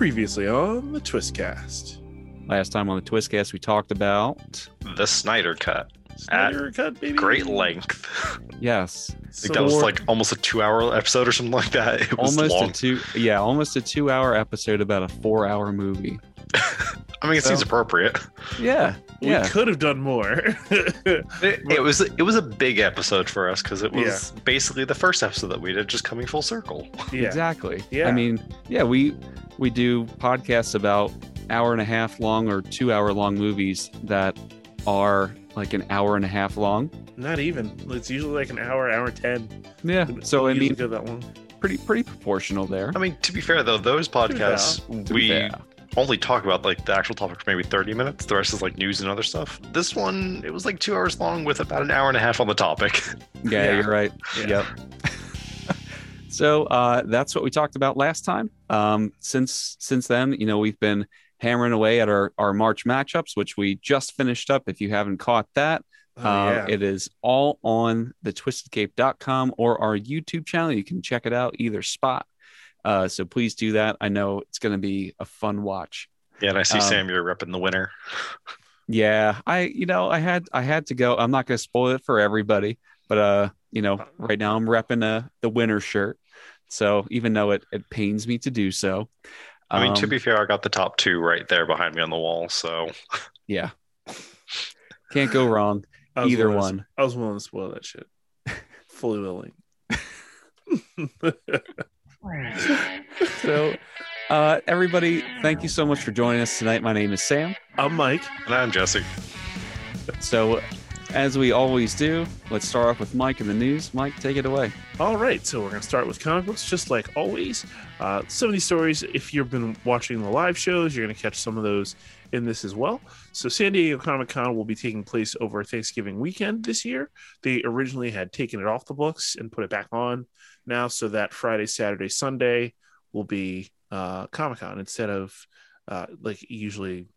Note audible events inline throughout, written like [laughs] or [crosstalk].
Previously on the Twistcast. Last time on the Twistcast, we talked about The Snyder Cut. Snyder cut, baby. Great length. yes, I think that was like almost a two-hour episode or something like that. It was almost long. a two yeah, almost a two-hour episode about a four-hour movie. I mean, it seems appropriate. Yeah, we could have done more. [laughs] It, it was it was a big episode for us because it was basically the first episode that we did, just coming full circle. yeah. exactly. Yeah. I mean, yeah, we we do podcasts about hour and a half long or two-hour long movies that are like an hour and a half long. Not even. It's usually like an hour, hour ten. Yeah, so I Usually mean, go that long. pretty pretty proportional there. I mean, to be fair though, those podcasts we fair. Only talk about like the actual topic for maybe 30 minutes. The rest is like news and other stuff. This one, it was like two hours long with about an hour and a half on the topic. [laughs] Yeah, Yeah. you're right. Yeah. Yep. [laughs] so uh, that's what we talked about last time. Um, since since then, you know, we've been hammering away at our our March matchups, which we just finished up. If you haven't caught that, Oh, uh, it is all on the twistedcape.com or our YouTube channel. You can check it out either spot. Uh, so please do that. I know it's going to be a fun watch. Yeah, and I see Um, Sam, you're repping the winner. Yeah, I you know I had I had to go. I'm not going to spoil it for everybody, but uh, you know, right now I'm repping uh, the winner shirt. So even though it it pains me to do so, I mean, to um, be fair, I got the top two right there behind me on the wall. So yeah, can't go wrong. [laughs] Either willing one. I was willing to spoil that shit. [laughs] Fully willing. [laughs] [laughs] So, uh, everybody, thank you so much for joining us tonight. My name is Sam. I'm Mike. and I'm Jesse. So, as we always do, let's start off with Mike in the news. Mike, take it away. All right, so we're going to start with comic books, just like always. Uh, some of these stories, if you've been watching the live shows, you're going to catch some of those in this as well. So, San Diego Comic Con will be taking place over Thanksgiving weekend this year. They originally had taken it off the books and put it back on now, so that Friday, Saturday, Sunday will be uh, Comic Con instead of uh, like usually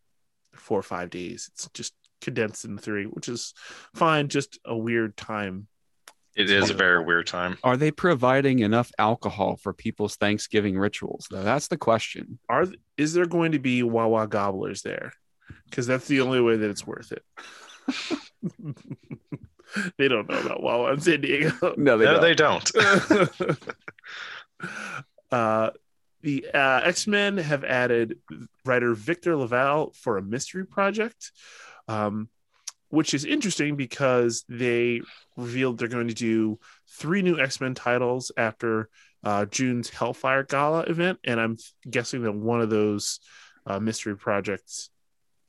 four or five days. It's just condensed in three, which is fine, just a weird time. It is a very weird time. Are they providing enough alcohol for people's Thanksgiving rituals? Though that's the question. are is there going to be Wawa gobblers there? Because that's the only way that it's worth it. [laughs] they don't know about Wawa in San Diego. [laughs] No, they no, don't. they don't. [laughs] uh, the uh, X Men have added writer Victor LaValle for a mystery project, um, which is interesting because they revealed they're going to do three new X Men titles after uh, June's Hellfire Gala event, and I'm guessing that one of those uh, mystery projects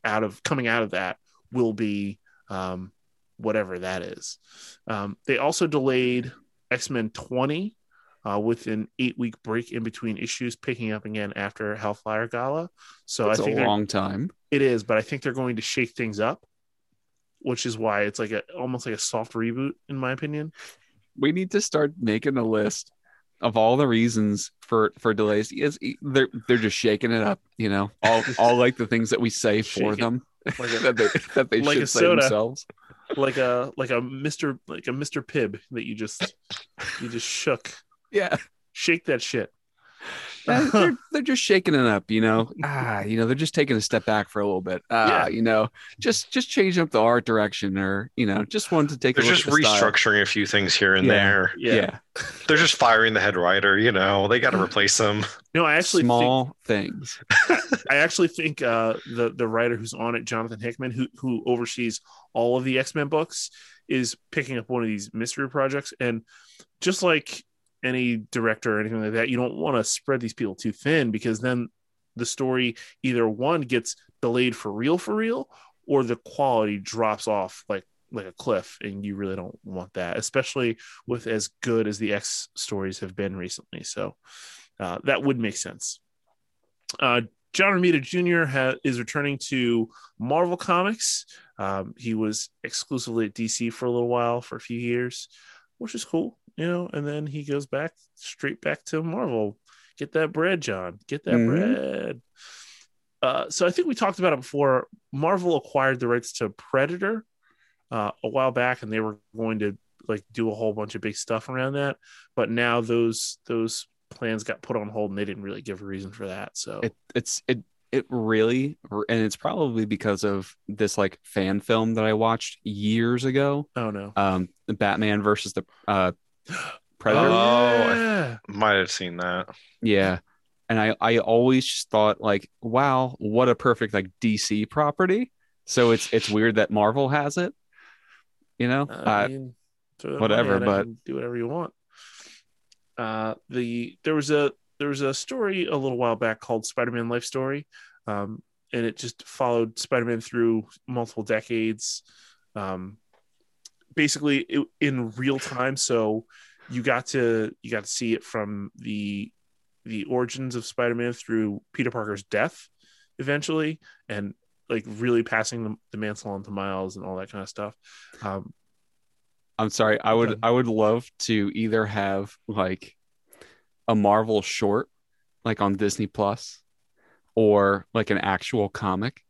out of coming out of that will be um, whatever that is. Um, they also delayed X Men 20 uh, with an eight week break in between issues, picking up again after Hellfire Gala. So It's I think a long time. it is, but I think they're going to shake things up, which is why it's like a almost like a soft reboot, in my opinion. We need to start making a list of all the reasons for for delays. Is they're they're just shaking it up, you know. All [laughs] all like the things that we say for them Like a, [laughs] that they that they Like should say soda. themselves. like a like a Mister like a Mister Pibb that you just you just shook. [laughs] Yeah. Shake that shit. [laughs] Yeah, they're, [laughs] they're just shaking it up, you know. Ah, you know, they're just taking a step back for a little bit. Ah, Yeah. you know, just just changing up the art direction, or you know, just wanted to take They're a look just at the style. restructuring a few things here and Yeah. there. Yeah. Yeah, They're just firing the head writer. You know, they got to replace them. No, I actually think small things. [laughs] I actually think uh, the the writer who's on it, Jonathan Hickman, who who oversees all of the X Men books, is picking up one of these mystery projects. And just like any director or anything like that, you don't want to spread these people too thin because then the story either one gets delayed for real for real, or the quality drops off like like a cliff, and you really don't want that, especially with as good as the X stories have been recently. So uh, that would make sense. Uh, John Romita Jr. Ha- is returning to Marvel Comics. Um, he was exclusively at DC for a little while, for a few years, which is cool, you know. And then he goes back straight back to Marvel. Get that bread, John. Get that Mhm. bread. Uh, so I think we talked about it before. Marvel acquired the rights to Predator uh, a while back, and they were going to like do a whole bunch of big stuff around that. But now those those plans got put on hold and they didn't really give a reason for that. So it it's it it really and it's probably because of this like fan film that I watched years ago. oh no. Um the Batman versus the uh [gasps] Predator. Oh, I- Might have seen that. Yeah. And I, I always just thought like, wow, what a perfect like DC property. So it's it's weird that Marvel has it. You know? I Uh, mean, throw whatever, money at it but- do whatever you want. Uh, the there was a there was a story a little while back called Spider-Man Life Story, um, and it just followed Spider-Man through multiple decades, um, basically in real time. So you got to you got to see it from the the origins of Spider-Man through Peter Parker's death, eventually, and like really passing the, the mantle on to Miles and all that kind of stuff. Um, I'm sorry. I would I would love to either have like a Marvel short like on Disney Plus or like an actual comic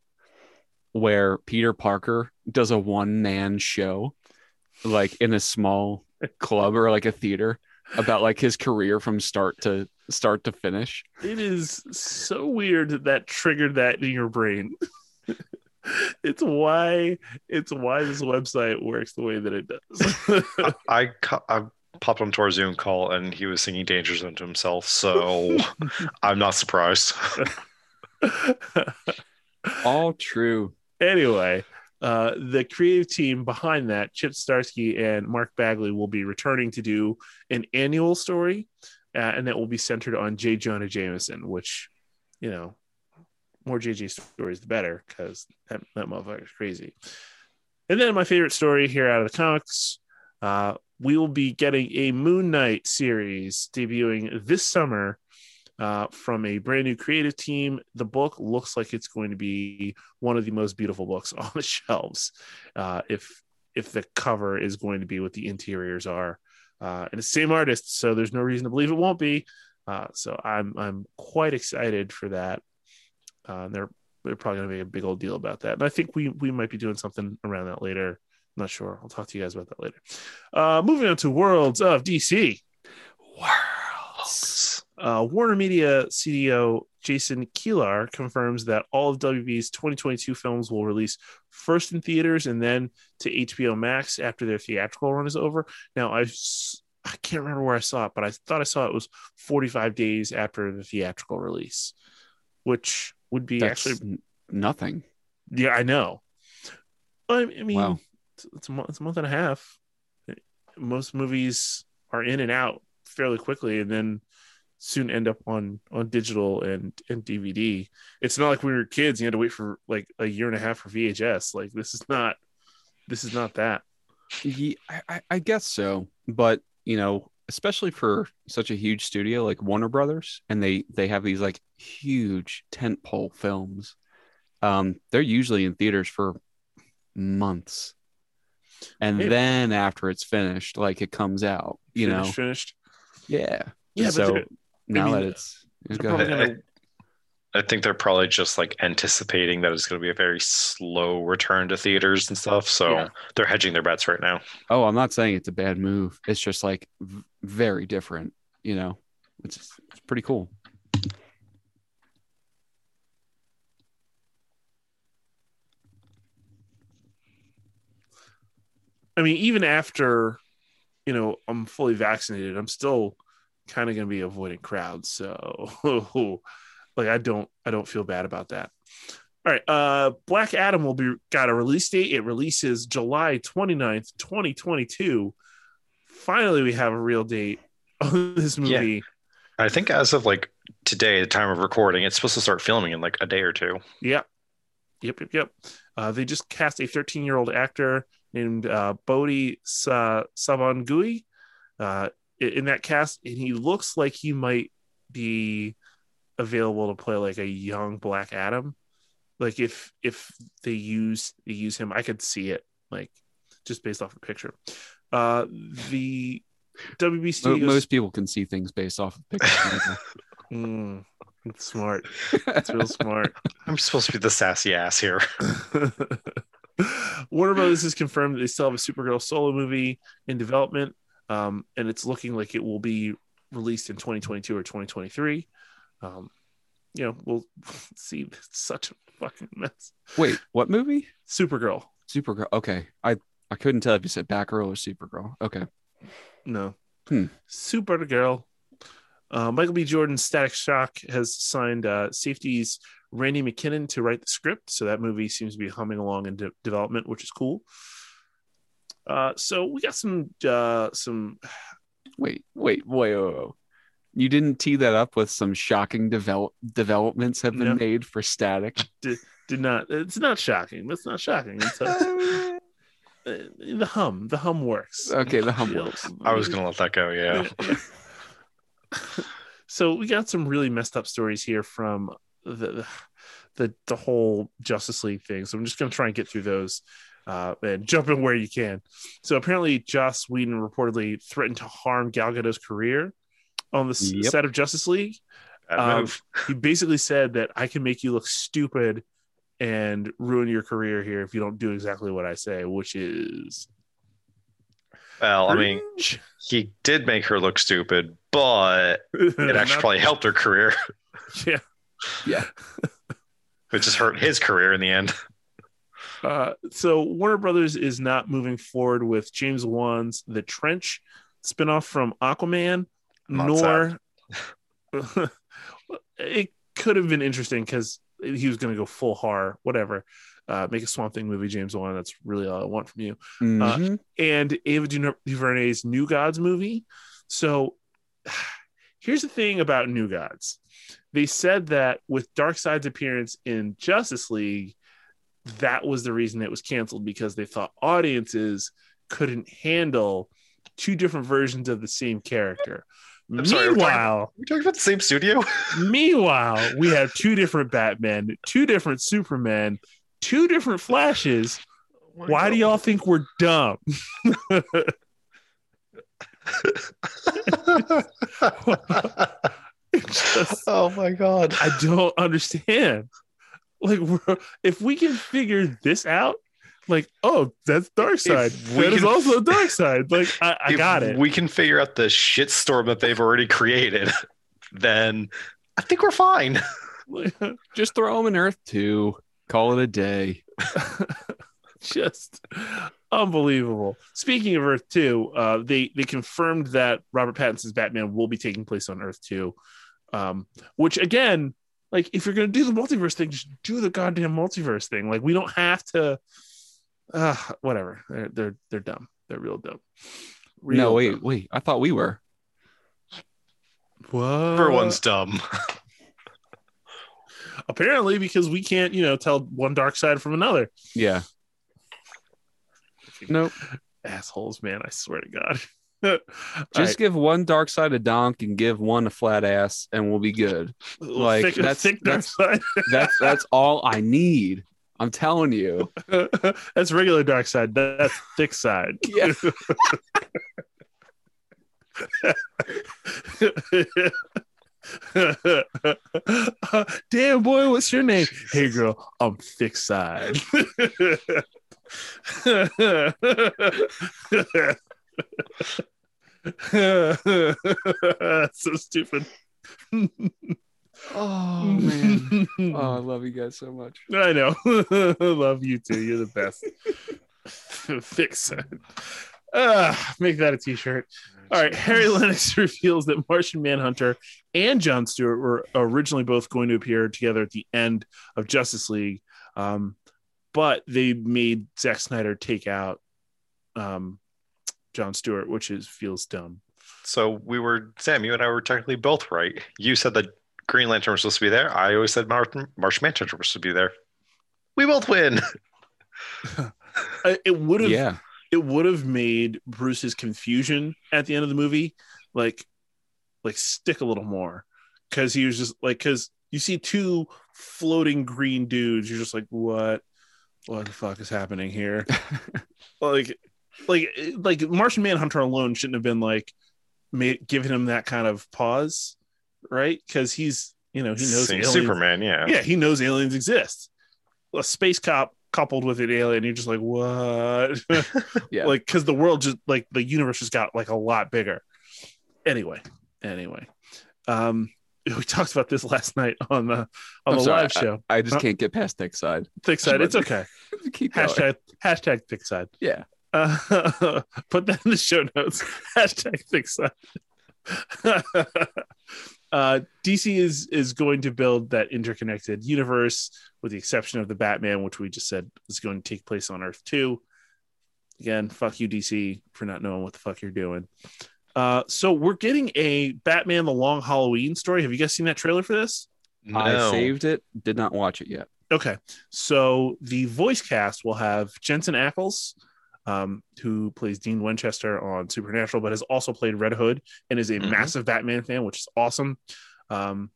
where Peter Parker does a one man show like in a small club or like a theater about like his career from start to start to finish. It is so weird that that triggered that in your brain. [laughs] it's why it's why this website works the way that it does. [laughs] I, I, cu- I popped onto our Zoom call and he was singing Danger Zone to himself, so [laughs] I'm not surprised. All true. anyway, uh, the creative team behind that, Chip Zdarsky and Mark Bagley, will be returning to do an annual story, uh, and that will be centered on J. Jonah Jameson, which, you know, more JJ stories the better because that, that motherfucker's crazy. And then my favorite story here out of the comics, uh, we will be getting a Moon Knight series debuting this summer uh, from a brand new creative team. The book looks like it's going to be one of the most beautiful books [laughs] on the shelves. Uh, if if the cover is going to be what the interiors are, uh, and the same artist, so there's no reason to believe it won't be. Uh, so I'm I'm quite excited for that. Uh, they're they're probably going to make a big old deal about that, and I think we we might be doing something around that later. not sure. I'll talk to you guys about that later. Moving on to Worlds of DC. Worlds. Uh, Warner Media CEO Jason Kilar confirms that all of WB's 2022 films will release first in theaters and then to HBO Max after their theatrical run is over. Now, I I can't remember where I saw it, but I thought I saw it was 45 days after the theatrical release, which would be That's actually n- nothing. yeah, I know. I, I mean, Wow. it's, it's a month, it's a month and a half. Most movies are in and out fairly quickly, and then soon end up on on digital and and DVD. It's not like when we were kids; you had to wait for like a year and a half for VHS. Like this is not this is not that. Yeah, I, I- guess so. But you know, especially for such a huge studio like Warner Brothers, and they they have these like huge tentpole films. Um, they're usually in theaters for months, and Yeah. then after it's finished, like it comes out. You finished, know, finished. yeah. Yeah, but so now mean, that it's they're probably gonna- I think they're probably just like anticipating that it's going to be a very slow return to theaters and stuff. So Yeah. they're hedging their bets right now. Oh, I'm not saying it's a bad move. It's just like v- very different. You know, it's it's pretty cool. I mean, even after you know I'm fully vaccinated, I'm still kind of going to be avoiding crowds. So, [laughs] like, I don't, I don't feel bad about that. All right, uh, Black Adam will be got a release date. It releases July 29th, 2022. Finally, we have a real date [laughs] on this Yeah. movie. I think as of like today, the time of recording, it's supposed to start filming in like a day or two. Yep. Yep. Yep. Yep. Uh, they just cast a 13 year old actor named uh, Bodhi Sa- Sabongui uh, in that cast, and he looks like he might be available to play like a young Black Adam. Like if if they use they use him, I could see it like just based off a picture. Uh, the WB Mo- Studios. Most people can see things based off of pictures. [laughs] Mm, it's smart. It's real smart. [laughs] I'm supposed to be the sassy ass here. [laughs] Warner Brothers has confirmed that they still have a Supergirl solo movie in development, um, and it's looking like it will be released in 2022 or 2023. Um, you know, we'll [laughs] see. It's such a fucking mess. Wait, what movie? Supergirl. Supergirl. Okay, I I couldn't tell if you said Batgirl or Supergirl. Okay. No. Hmm. Supergirl. Uh, Michael B. Jordan's Static Shock has signed uh, safeties Randy McKinnon to write the script. So that movie seems to be humming along in de- development, which is cool. Uh, so we got some uh, some [sighs] Wait, wait, wait, wait, wait. You didn't tee that up with some shocking develop developments have been No. made for Static. [laughs] did not. It's not shocking. That's not shocking. It's a, [laughs] uh, the hum. The hum works. okay, the hum works. I was gonna let that go. Yeah. [laughs] so we got some really messed up stories here from the the the whole Justice League thing. So I'm just gonna try and get through those uh, and [laughs] jump in where you can. So apparently, Joss Whedon reportedly threatened to harm Gal Gadot's career on the Yep. set of Justice League. Um. [laughs] He basically said that I can make you look stupid and ruin your career here if you don't do exactly what I say, which is Well, I mean, he did make her look stupid, but it [laughs] actually probably helped her career. yeah. Yeah. It just hurt his career in the end. Uh, so Warner Brothers is not moving forward with James Wan's The Trench spinoff from Aquaman, nor [laughs] it could have been interesting because he was going to go full horror, whatever. Uh, make a Swamp Thing movie, James Wan. That's really all I want from you. Mhm. And Ava Du- DuVernay's New Gods movie. So [sighs] here's the thing about New Gods. They said that with Darkseid's appearance in Justice League, that was the reason it was canceled because they thought audiences couldn't handle two different versions of the same character. I'm sorry, we're talking- meanwhile, We're talking about the same studio. [laughs] meanwhile, we have two different Batmen, two different Supermen, two different Flashes. Why do y'all think we're dumb? Just- [laughs] [laughs] oh my god. I don't understand. Like, [laughs] if we can figure this out, like, oh, that's Darkseid. If we That is also [laughs] Darkseid. Like, I, I If got it. We can figure out the shitstorm that they've already created. [laughs] Then I think we're fine. Just throw him in Earth 2. Call it a day. Just unbelievable. Speaking of Earth 2, uh, they they confirmed that Robert Pattinson's Batman will be taking place on Earth 2. Um, which again, like if you're gonna do the multiverse thing, just do the goddamn multiverse thing. Like we don't have to uh whatever. They're they're they're dumb. They're real dumb. Real no, wait, dumb. wait. I thought we were. What? Everyone's dumb. [laughs] apparently because we can't, you know, tell one Darkseid from another. Yeah. Nope. Assholes, man, I swear to God. Just right. give one Darkseid a donk and give one a flat ass, and we'll be good. like, thick, that's- thick Darkseid. That's that's all I need. I'm telling you. [laughs] that's regular Darkseid. That's thick side. [laughs] Yeah. [laughs] Damn boy, what's your name? Hey girl, I'm thick side. [laughs] so stupid. Oh man. Oh, I love you guys so much. [laughs] I know. [laughs] Love you too. You're the best. Fix it. Ah, make that a t-shirt. All right. Harry Lennix reveals that Martian Manhunter and John Stewart were originally both going to appear together at the end of Justice League, um, but they made Zack Snyder take out um, John Stewart, which is feels dumb. So we were Sam, you and I were technically both right. You said that Green Lantern was supposed to be there. I always said Martin Martian Manhunter was supposed to be there. We both win. [laughs] It would have. Yeah. it would have made Bruce's confusion at the end of the movie like like stick a little more because he was just like because you see two floating green dudes you're just like what what the fuck is happening here [laughs] like like like Martian Manhunter alone shouldn't have been like made giving him that kind of pause right because he's you know he knows aliens, Superman, yeah. yeah he knows aliens exist a space cop coupled with an alien you're just like what [laughs] Yeah. like because the world just like the universe just got like a lot bigger anyway Anyway, um, [laughs] we talked about this last night on the on I'm the sorry, live show. I just Huh? can't get past Thick Side. Thick side, it's okay. [laughs] Keep going. Hashtag hashtag thick side. Yeah. Uh, [laughs] put that in the show notes. [laughs] Hashtag thick side. [laughs] uh, DC is is going to build that interconnected universe, with the exception of the Batman, which we just said is going to take place on Earth Two. Again, fuck you, DC, for not knowing what the fuck you're doing. Uh, so we're getting a Batman: The Long Halloween story. Have you guys seen that trailer for this? I saved it. Did not watch it yet. Okay, so the voice cast will have Jensen Ackles, um, who plays Dean Winchester on Supernatural, but has also played Red Hood and is a Mhm. massive Batman fan, which is awesome. Um,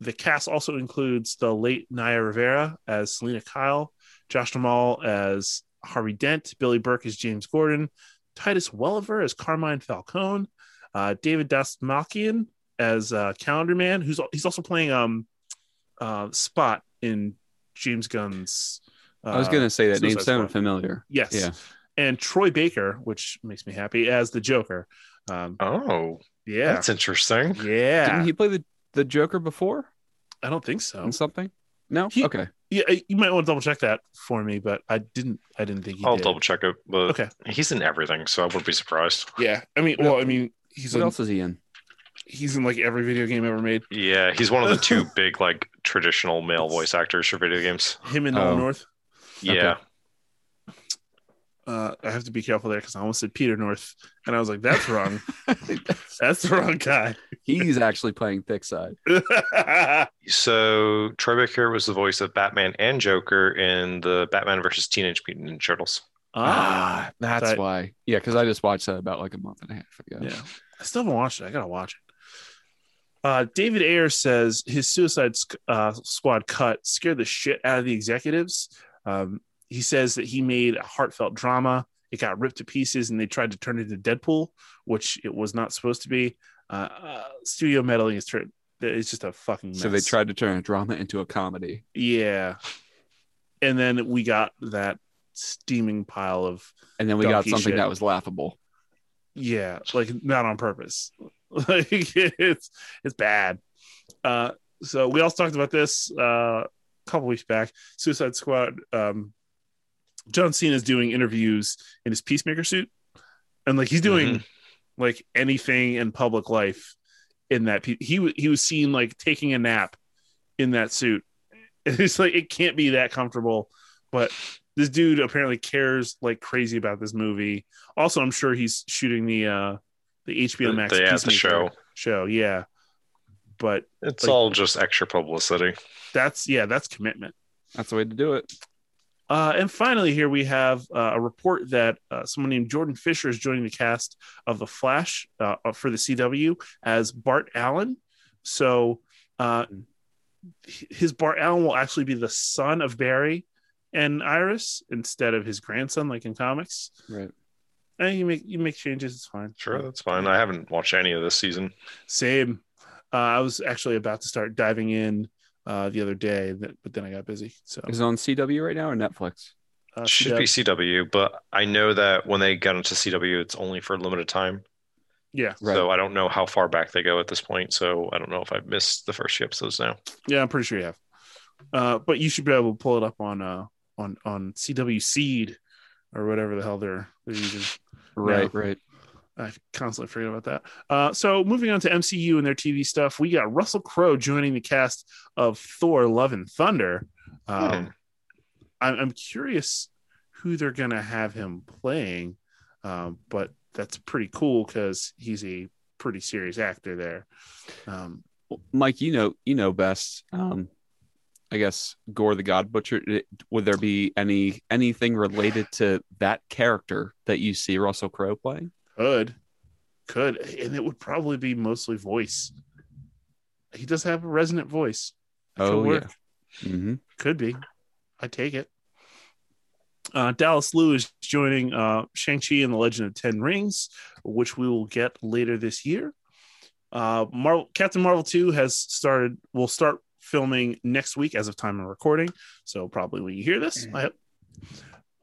the cast also includes the late Naya Rivera as Selina Kyle, Josh Duhamel as Harvey Dent, Billy Burke as James Gordon, Titus Welliver as Carmine Falcone, uh, David Dastmalchian as uh, Calendar Man, who's he's also playing um, uh, Spot in James Gunn's. Uh, I was going to say that name sounded familiar. Yes. Yeah. And Troy Baker, which makes me happy, as the Joker. Um, Oh, yeah. that's interesting. yeah. Didn't he play the, the Joker before I don't think so. in something? No. He- okay. Yeah, you might want to double check that for me, but I didn't. I didn't think he I'll did. double check it, but Okay. he's in everything, so I wouldn't be surprised. Yeah, I mean, well, I mean, he's What in, else is he in? he's in like every video game ever made. Yeah, he's one of the two [laughs] big like traditional male voice actors for video games. Him and Oh. North. Yeah, Uh, I have to be careful there because I almost said Peter North, and I was like, "That's wrong. [laughs] [laughs] That's the wrong guy." He's actually playing Thick Side. [laughs] So Troy Baker was the voice of Batman and Joker in the Batman versus Teenage Mutant Ninja Turtles. ah, that's that- why. Yeah, because I just watched that about like a month and a half ago. Yeah. I still haven't watched it. I gotta watch it. Uh, David Ayer says his Suicide Sc- uh, Squad cut scared the shit out of the executives. Um, he says that he made a heartfelt drama. It got ripped to pieces, and they tried to turn it into Deadpool, which it was not supposed to be. Uh, uh, studio meddling is tr- it's just a fucking mess. So they tried to turn a drama into a comedy. yeah. And then we got that steaming pile of And then we got something shit. that was laughable. yeah like not on purpose [laughs] like it's it's bad uh so we also talked about this uh a couple weeks back suicide squad um john cena is doing interviews in his peacemaker suit and like he's doing like anything in public life in that pe- he he was seen like taking a nap in that suit [laughs] it's like it can't be that comfortable but this dude apparently cares like crazy about this movie also i'm sure he's shooting the uh the hbo max The- yeah, the show. show yeah but It's Like- all just extra publicity. that's yeah that's commitment That's the way to do it. Uh, and finally, here we have uh, a report that uh, someone named Jordan Fisher is joining the cast of The Flash uh, for the CW as Bart Allen. So uh, his Bart Allen will actually be the son of Barry and Iris instead of his grandson, like in comics. Right. And you make you make changes, it's fine. Sure, that's fine. I haven't watched any of this season. Same. Uh, I was actually about to start diving in uh, the other day, but then I got busy. So Is it on CW right now or Netflix? uh, Should be CW, but I know that when they got into CW, it's only for a limited time. yeah, Right. So I don't know how far back they go at this point. So I don't know if I've missed the first few episodes now. Yeah, I'm pretty sure you have. Uh, but you should be able to pull it up on uh on on CW Seed or whatever the hell they're they're using. right, right. I constantly forget about that. Uh, so moving on to MCU and their TV stuff, we got Russell Crowe joining the cast of Thor: Love and Thunder. Um, Hmm. I'm, I'm curious who they're gonna have him playing, um, but that's pretty cool because he's a pretty serious actor there. Um, Mike, you know, you know best. Um, I guess Gorr the God Butcher. Would there be any anything related to that character that you see Russell Crowe playing? Could, could, and it would probably be mostly voice. He does have a resonant voice. It could Oh, work. hmm Could be. I take it. Uh, Dallas Liu is joining uh, Shang-Chi and the Legend of Ten Rings, which we will get later this year. Uh, Marvel, Captain Marvel 2 has started, will start filming next week as of time of recording. So, probably when you hear this, I hope.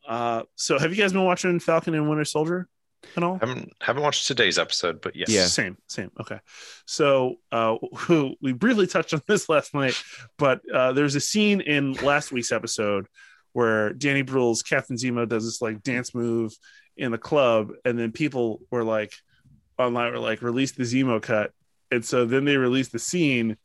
Uh, so, have you guys been watching Falcon and Winter Soldier? At all? Haven't haven't watched today's episode, but yes. Yeah. Same, same. Okay. So uh, [laughs] we briefly touched on this [laughs] last night, but uh, there's a scene in last week's episode where Danny Brühl's Captain Zemo does this like dance move in the club, and then people were like online were like release the Zemo cut, and so then they released the scene,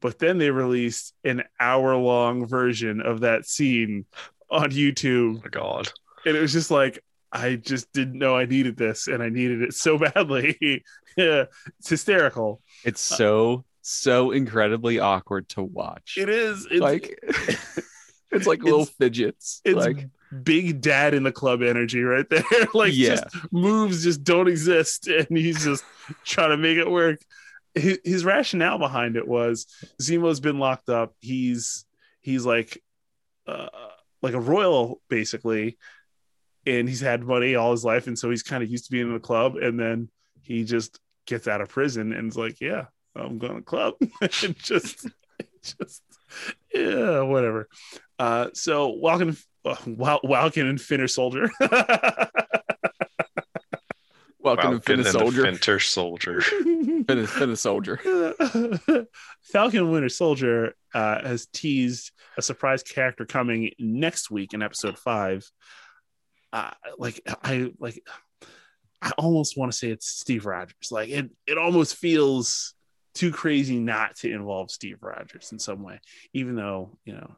but then they released an hour long version of that scene on YouTube Oh my god. and it was just like I just didn't know I needed this, and I needed it so badly. [laughs] yeah, it's hysterical. It's so so incredibly awkward to watch. It is. It's, like [laughs] it's like little fidgets. it's like big dad in the club energy right there. [laughs] like Yeah. just moves just don't exist, and he's just trying to make it work. His, his rationale behind it was Zemo's been locked up. He's he's like uh, like a royal basically, and he's had money all his life, and so he's kind of used to being in the club. And then he just gets out of prison and is like, "Yeah, I'm going to club." [laughs] and just [laughs] just yeah, whatever. Uh, so welcome uh, Wal- Walken and Finner Soldier. [laughs] welcome to Falcon Finna and the Soldier. Finter Soldier. Finna, Finna Soldier. Falcon and Winter Soldier uh, has teased a surprise character coming next week in episode five. Uh, like I like, I almost want to say it's Steve Rogers. Like it, it almost feels too crazy not to involve Steve Rogers in some way, even though you know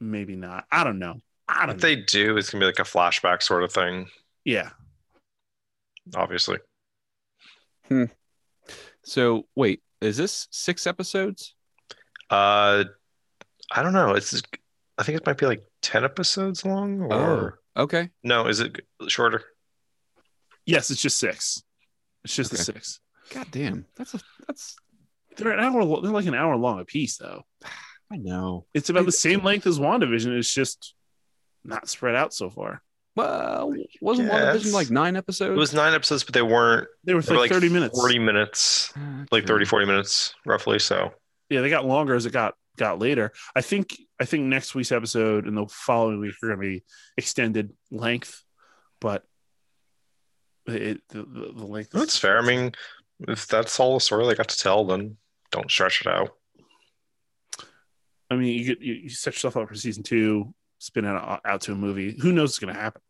maybe not. I don't know. I don't If know. they do, it's gonna be like a flashback sort of thing, yeah, obviously. Hmm. So wait, is this six episodes? Uh I don't know. It's I think it might be like 10 episodes long or okay. no, is it shorter? yes, it's just six. It's just the six. God damn, that's a that's. They're an hour. lo- They're like an hour long a piece, though. [sighs] I know. It's about the same length as WandaVision. It's just not spread out so far. Well, wasn't WandaVision like nine episodes? It was 9 episodes, but they weren't They were they were like, 30 minutes. 40 minutes, ah, like 30 40 minutes roughly, so Yeah, they got longer as it got got later. I think I think next week's episode and the following week are going to be extended length, but it the, the, length. is- that's fair. I mean, if that's all the story they got to tell, then don't stretch it out. I mean, you, get, you you set yourself up for season two, spin it out, out to a movie. Who knows what's going to happen?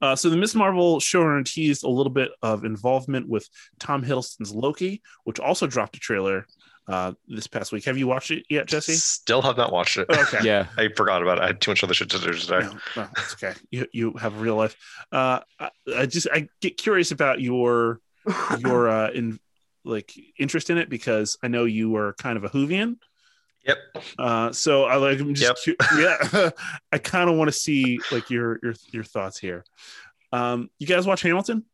Uh, so the Miss Marvel showrunner teased a little bit of involvement with Tom Hiddleston's Loki, which also dropped a trailer uh, this past week. Have you watched it yet, Jesse? Still have not watched it. Okay. Yeah. [laughs] I forgot about it. I had too much other shit to do today. No, no, it's okay. You you have a real life. Uh, I, I just I get curious about your [laughs] your uh in like interest in it because I know you were kind of a Hoovian. Yep. Uh, so I like I'm just cu- yeah. [laughs] I kind of want to see like your your your thoughts here. Um, you guys watch Hamilton?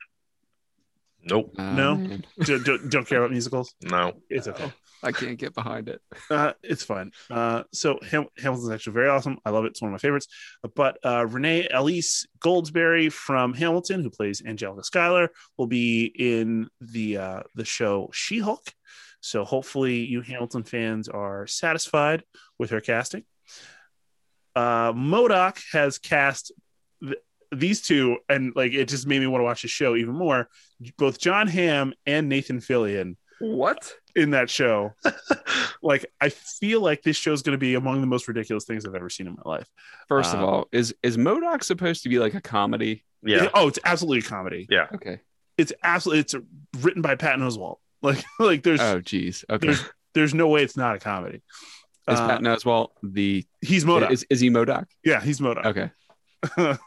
Nope. Oh, No. don't, don't, don't care about musicals. No. It's okay. I can't get behind it. [laughs] Uh, it's fun. Uh, so Ham- Hamilton's actually very awesome. I love it. It's one of my favorites. But uh, Renee Elise Goldsberry from Hamilton, who plays Angelica Schuyler, will be in the uh, the show She Hulk. So hopefully, you Hamilton fans are satisfied with her casting. Uh, MODOK has cast th- these two, and like it just made me want to watch the show even more. Both John Hamm and Nathan Fillion What? In that show like I feel like this show is going to be among the most ridiculous things I've ever seen in my life. First of Um, all, is is MODOK supposed to be like a comedy? Yeah. It- oh, it's absolutely a comedy. Yeah. Okay. It's absolutely it's written by Patton Oswalt. [laughs] Like like there's Oh, geez. Okay. there's there's no way it's not a comedy. Is Uh, Patton Oswalt the he's MODOK. is is he MODOK? yeah, he's MODOK. Okay. [laughs]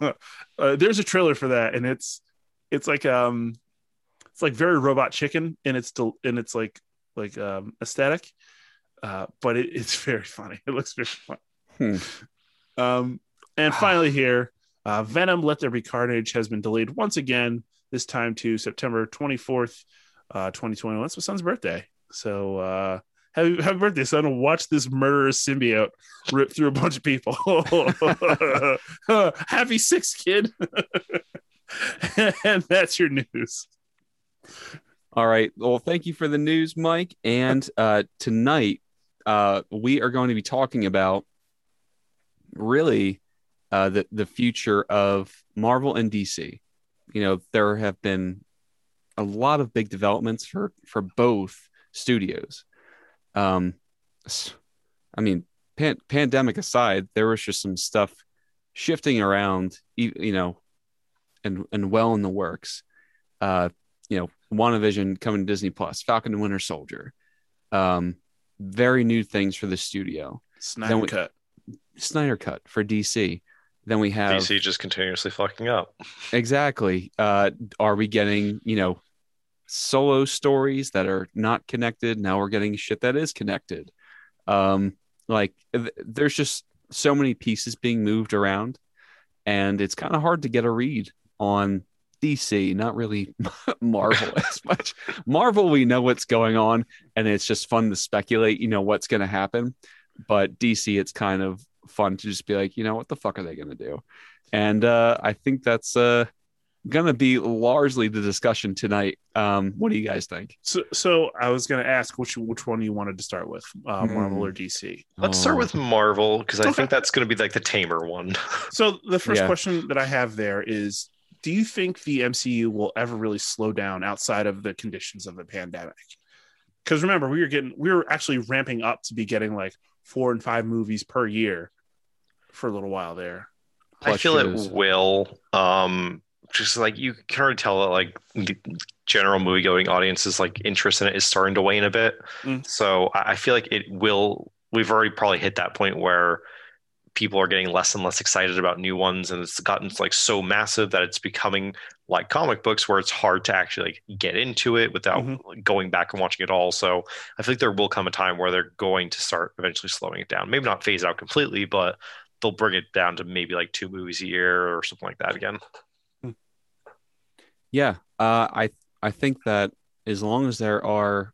uh, there's a trailer for that, and it's it's like um it's like very robot chicken, and it's del- and it's like like um aesthetic, uh, but it, it's [laughs] very funny. It looks very fun. Hmm. Um, and finally here, uh, Venom: Let There Be Carnage has been delayed once again. This time to September 24th, uh, 2021. It's my son's birthday, so uh, happy, happy birthday, son! Watch this murderous symbiote rip through a bunch of people. [laughs] happy six, kid. [laughs] and that's your news. All right. Well, thank you for the news, Mike. And uh, tonight, uh, we are going to be talking about really uh, the the future of Marvel and DC. you know, there have been a lot of big developments for for both studios. Um, I mean, pan- pandemic aside, there was just some stuff shifting around, you know, and and well in the works. Uh, you know, WandaVision coming to Disney Plus, Falcon and Winter Soldier, um, very new things for the studio. Snyder we, cut. Snyder cut for DC. Then we have DC just continuously fucking up. Exactly. Uh, are we getting you know solo stories that are not connected? Now we're getting shit that is connected. Um, like th- there's just so many pieces being moved around, and it's kind of hard to get a read on DC, not really [laughs] Marvel [laughs] as much. Marvel, we know what's going on, and it's just fun to speculate, you know, what's going to happen. But DC, it's kind of fun to just be like, you know, what the fuck are they going to do? And uh, I think that's uh, going to be largely the discussion tonight. Um, what do you guys think? So, so I was going to ask which which one you wanted to start with, uh, Marvel or DC. Let's Oh. start with Marvel because I Okay. think that's going to be like the tamer one. [laughs] So the first Yeah. question that I have there is do you think the MCU will ever really slow down outside of the conditions of the pandemic? Because remember, we were getting we were actually ramping up to be getting like four and five movies per year for a little while there. I feel shows. it will. Um, just like you can already tell that like the general movie going audience's like interest in it is starting to wane a bit. Mm. So I I feel like it will. We've already probably hit that point where people are getting less and less excited about new ones, and it's gotten like so massive that it's becoming like comic books where it's hard to actually like get into it without Mhm. going back and watching it all. So I think there will come a time where they're going to start eventually slowing it down. Maybe not phase out completely, but they'll bring it down to maybe like two movies a year or something like that again. Yeah, uh, I I think that as long as there are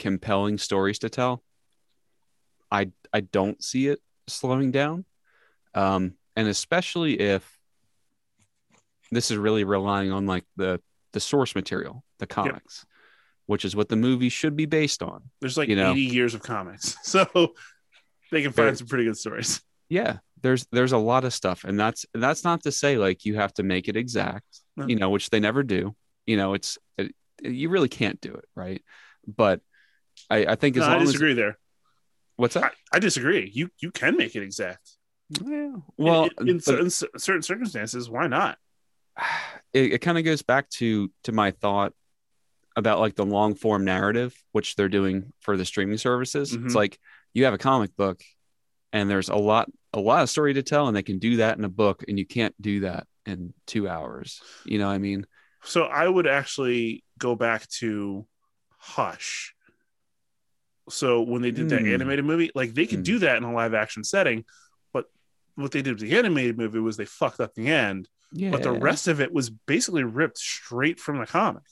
compelling stories to tell, I I don't see it slowing down, um, and especially if this is really relying on like the the source material, the comics, which is what the movie should be based on. There's like You know. 80 years of comics. [laughs] So they can find some pretty good stories. Yeah, there's there's a lot of stuff, and that's that's not to say like you have to make it exact, No. you know, which they never do. You know, it's it, you really can't do it, right? But I, I think as No, I long as disagree there. what's that? I, I disagree. You you can make it exact. Yeah. Well, in, in but certain, certain circumstances, why not? [sighs] it, it kind of goes back to to my thought about like the long form narrative, which they're doing for the streaming services. Mhm. It's like you have a comic book, and there's a lot a lot of story to tell, and they can do that in a book, and you can't do that in two hours. You know what I mean? So I would actually go back to Hush. So when they did that Hmm. animated movie, like they could Hmm. do that in a live action setting, but what they did with the animated movie was they fucked up the end. Yeah. But the rest of it was basically ripped straight from the comic.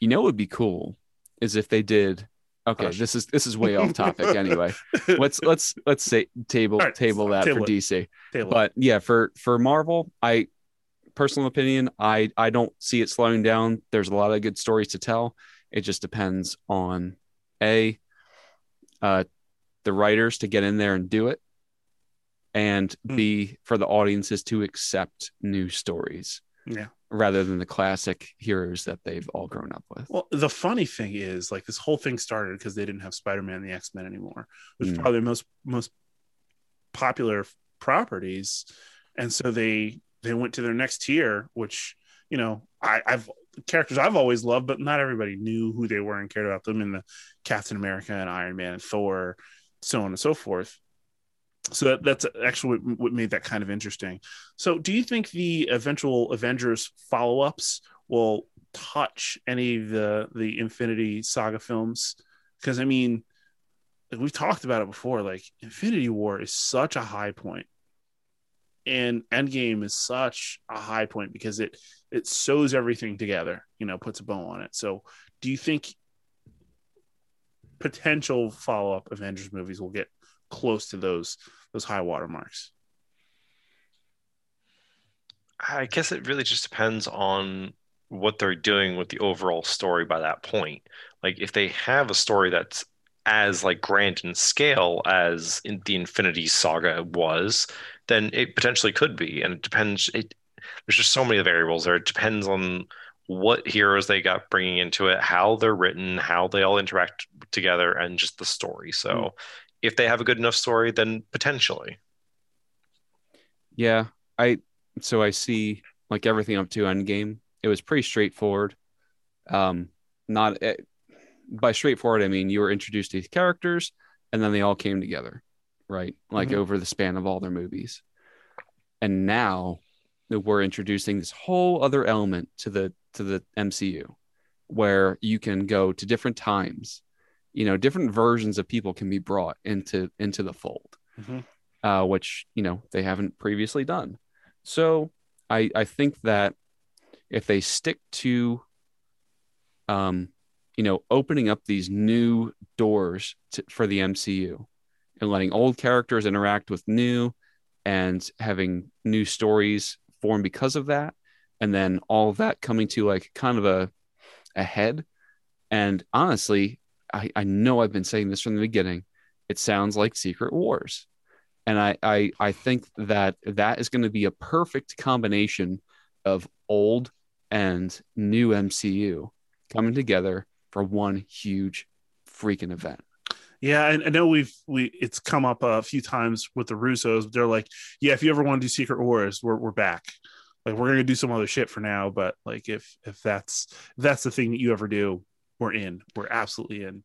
you know, what would be cool is if they did. Okay, Hush. this is this is way off topic. [laughs] Anyway, let's let's let's say table right, table that table for. DC. Taylor. but yeah for for marvel i personal opinion i i don't see it slowing down there's a lot of good stories to tell it just depends on a uh the writers to get in there and do it and Hmm. b for the audiences to accept new stories Yeah. rather than the classic heroes that they've all grown up with Well, the funny thing is, like this whole thing started because they didn't have Spider-Man and the X-Men anymore, which is Mm. probably the most most popular properties, and so they they went to their next tier, which you know I, I've characters I've always loved, but not everybody knew who they were and cared about them in the Captain America and Iron Man and Thor, so on and so forth. So that, that's actually what, made that kind of interesting. So, do you think the eventual Avengers follow-ups will touch any of the the Infinity Saga films? Because I mean, we've talked about it before. Like Infinity War is such a high point, and Endgame is such a high point because it it sews everything together. You know, puts a bow on it. So, do you think potential follow-up Avengers movies will get close to those those high water marks? I guess it really just depends on what they're doing with the overall story by that point. Like if they have a story that's as like grand in scale as in the Infinity Saga was, then it potentially could be. And it depends. It there's just so many variables there. It depends on what heroes they got bringing into it, how they're written, how they all interact together, and just the story. So, mm. If they have a good enough story, then potentially. Yeah, I so I see like everything up to Endgame. It was pretty straightforward. Um, not eh, by straightforward, I mean you were introduced to these characters, and then they all came together, right? Like mm-hmm. over the span of all their movies. And now we're introducing this whole other element to the to the MCU where you can go to different times you know different versions of people can be brought into into the fold mm-hmm. uh, which you know they haven't previously done so i i think that if they stick to um you know opening up these new doors to, for the mcu and letting old characters interact with new and having new stories form because of that and then all of that coming to like kind of a a head and honestly I, I know i've been saying this from the beginning. It sounds like secret wars. And i i, I think that that is going to be a perfect combination of old and new mcu coming together for one huge freaking event. Yeah, I, I know we've we it's come up a few times with the Russos. They're like, yeah, if you ever want to do Secret Wars, we're we're back. Like we're gonna do some other shit for now but like if if that's if that's the thing that you ever do we're in we're absolutely in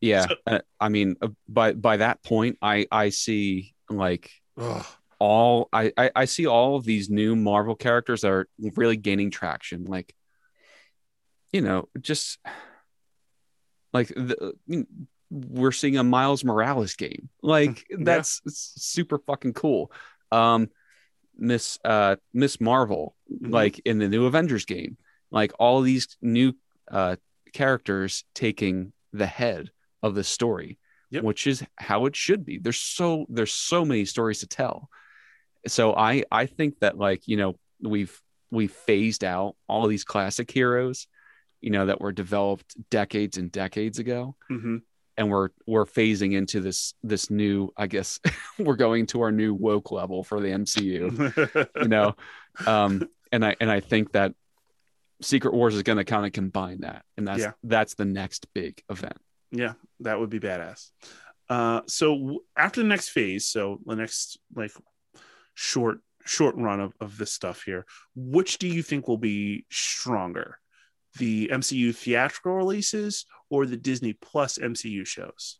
yeah so, uh, i mean uh, by by that point i i see like ugh. all I, I i see all of these new marvel characters are really gaining traction like you know just like the, we're seeing a miles morales game like [laughs] that's yeah. super fucking cool um Miss uh Miss Marvel, mm-hmm. like in the new Avengers game, like all these new uh characters taking the head of the story, yep. which is how it should be. There's so there's so many stories to tell. So I I think that like you know we've we've phased out all of these classic heroes, you know that were developed decades and decades ago. Mm-hmm and we're we're phasing into this this new i guess [laughs] we're going to our new woke level for the mcu [laughs] you know um and i and i think that secret wars is going to kind of combine that and that's yeah. that's the next big event yeah that would be badass uh so after the next phase so the next like short short run of, of this stuff here which do you think will be stronger the MCU theatrical releases or the Disney Plus MCU shows?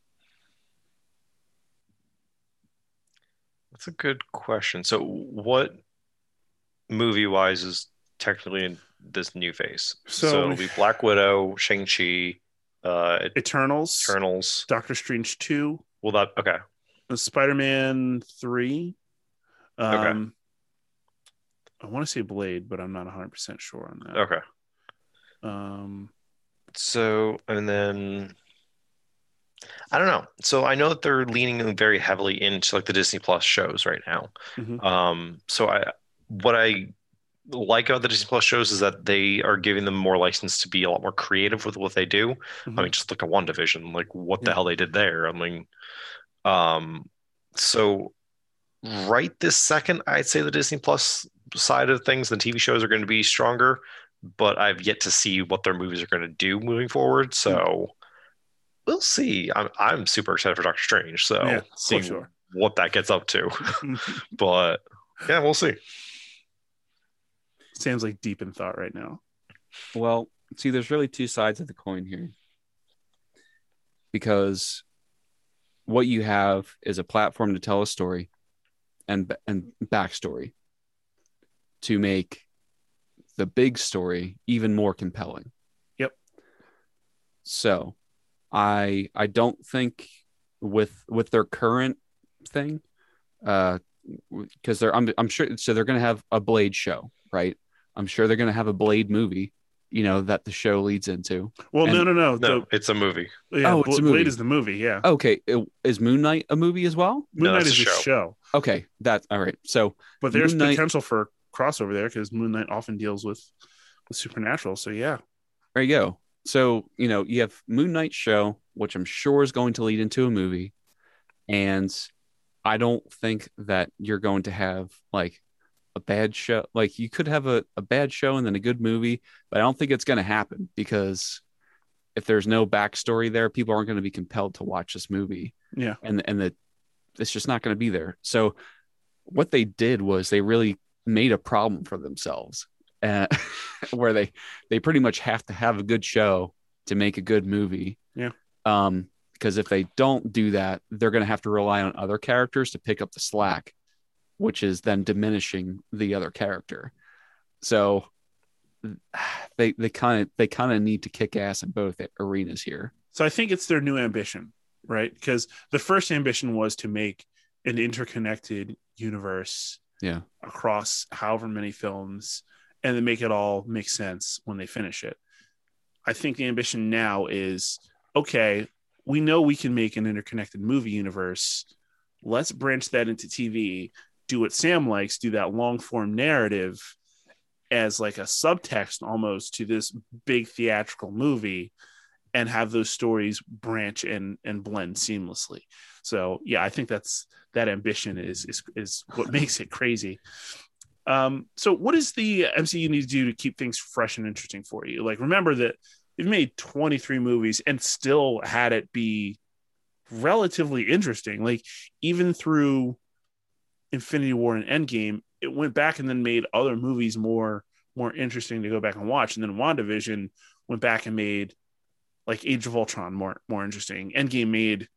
That's a good question. So, what movie wise is technically in this new phase? So, so it'll be Black Widow, Shang Chi, uh, Eternals, Eternals, Doctor Strange two. Well, that okay. Spider Man three. Um, okay. I want to say Blade, but I'm not 100 percent sure on that. Okay. Um, so and then I don't know. So I know that they're leaning very heavily into like the Disney Plus shows right now. Mm-hmm. Um, so I what I like about the Disney Plus shows is that they are giving them more license to be a lot more creative with what they do. Mm-hmm. I mean, just look at WandaVision, like what yeah. the hell they did there. I mean, um, so right this second, I'd say the Disney Plus side of things, the TV shows are going to be stronger but I've yet to see what their movies are going to do moving forward. So mm-hmm. we'll see. I'm I'm super excited for Doctor Strange. So yeah, seeing sure. what that gets up to. [laughs] [laughs] but yeah, we'll see. Sam's like deep in thought right now. Well, see, there's really two sides of the coin here. Because what you have is a platform to tell a story and and backstory to make the big story even more compelling. Yep. So, I I don't think with with their current thing, uh, because they're I'm I'm sure so they're gonna have a Blade show, right? I'm sure they're gonna have a Blade movie, you know, that the show leads into. Well, and, no, no, no, no. The, it's a movie. Yeah, oh, it's a movie. Blade is the movie. Yeah. Okay, is Moon Knight a movie as well? Moon no, Knight is a show. show. Okay, that's all right. So, but there's Moon potential Knight, for crossover there because Moon Knight often deals with with supernatural. So yeah, there you go. So you know you have Moon Knight show, which I'm sure is going to lead into a movie, and I don't think that you're going to have like a bad show. Like you could have a, a bad show and then a good movie, but I don't think it's going to happen because if there's no backstory there, people aren't going to be compelled to watch this movie. Yeah. And and the it's just not going to be there. So what they did was they really made a problem for themselves, uh, [laughs] where they they pretty much have to have a good show to make a good movie. Yeah. Um, because if they don't do that, they're going to have to rely on other characters to pick up the slack, which is then diminishing the other character. So [sighs] they they kind of they kind of need to kick ass in both arenas here. So I think it's their new ambition, right? Because the first ambition was to make an interconnected universe Yeah. across however many films and then make it all make sense when they finish it. I think the ambition now is okay, we know we can make an interconnected movie universe. Let's branch that into TV, do what Sam likes, do that long form narrative as like a subtext almost to this big theatrical movie and have those stories branch and and blend seamlessly. So yeah, I think that's that ambition is is is what [laughs] makes it crazy. Um, so what does the MCU need to do to keep things fresh and interesting for you? Like remember that they've made 23 movies and still had it be relatively interesting. Like even through Infinity War and Endgame, it went back and then made other movies more more interesting to go back and watch. And then WandaVision went back and made like Age of Ultron more more interesting. Endgame made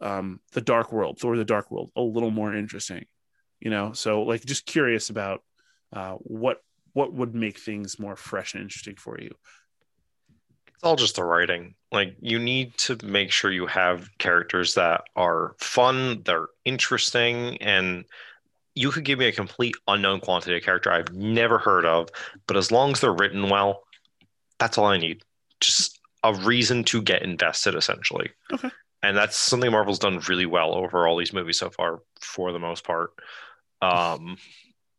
um the Dark World, Thor the Dark World a little more interesting. You know, so like just curious about uh what what would make things more fresh and interesting for you. It's all just the writing. Like you need to make sure you have characters that are fun, they're interesting, and you could give me a complete unknown quantity of character I've never heard of, but as long as they're written well, that's all I need. Just a reason to get invested, essentially. Okay. And that's something Marvel's done really well over all these movies so far, for the most part. Um,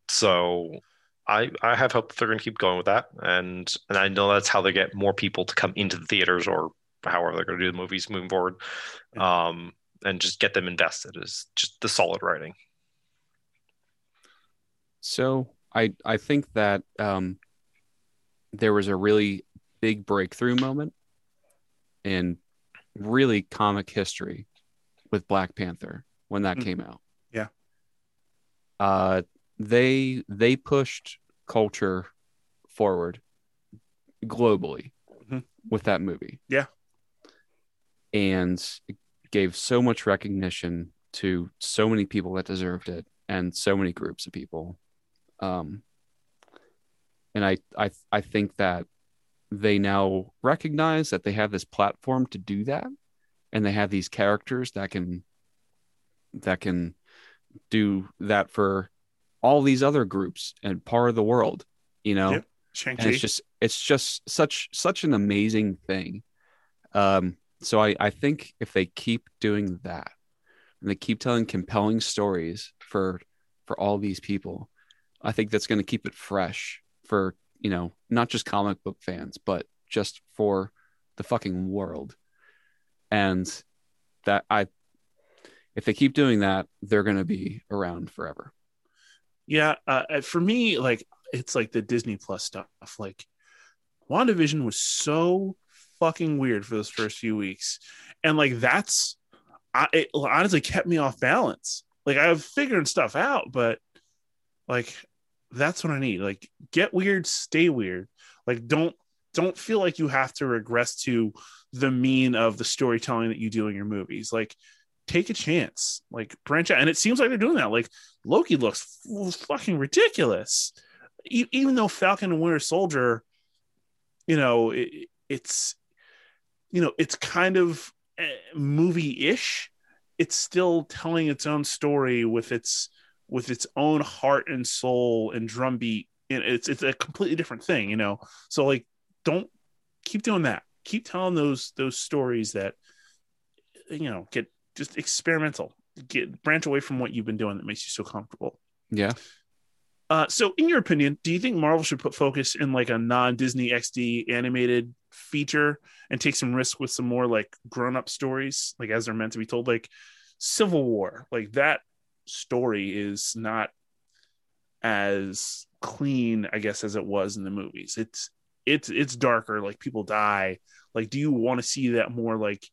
so I I have hope that they're going to keep going with that, and and I know that's how they get more people to come into the theaters or however they're going to do the movies moving forward, um, and just get them invested is just the solid writing. So I I think that um, there was a really big breakthrough moment in really comic history with Black Panther when that Mm. came out. Yeah. Uh, they they pushed culture forward globally Mhm. with that movie. Yeah. And it gave so much recognition to so many people that deserved it and so many groups of people. Um, and I, I, I think that they now recognize that they have this platform to do that, and they have these characters that can, that can do that for all these other groups and part of the world. You know, Yep. And it's just it's just such such an amazing thing um so i i think if they keep doing that and they keep telling compelling stories for for all these people i think that's going to keep it fresh for you know not just comic book fans but just for the fucking world and that i if they keep doing that they're going to be around forever Yeah, uh, for me, like it's like the Disney Plus stuff. Like WandaVision was so fucking weird for those first few weeks, and like that's, I, it honestly kept me off balance. Like I was figuring stuff out, but like that's what I need. Like get weird, stay weird. Like don't don't feel like you have to regress to the mean of the storytelling that you do in your movies. Like take a chance, like branch out. And it seems like they're doing that. Like Loki looks fucking ridiculous. Even though Falcon and Winter Soldier, you know, it, it's, you know, it's kind of eh, movie ish. It's still telling its own story with its with its own heart and soul and drumbeat. And it's it's a completely different thing, you know. So like, don't keep doing that. Keep telling those those stories that, you know, get just experimental. Get branch away from what you've been doing that makes you so comfortable. yeah Uh, so, in your opinion, do you think Marvel should put focus in like a non-Disney XD animated feature and take some risk with some more like grown-up stories, like as they're meant to be told? Like Civil War, like that story is not as clean, I guess, as it was in the movies. It's it's it's darker, like people die. Like, do you want to see that more like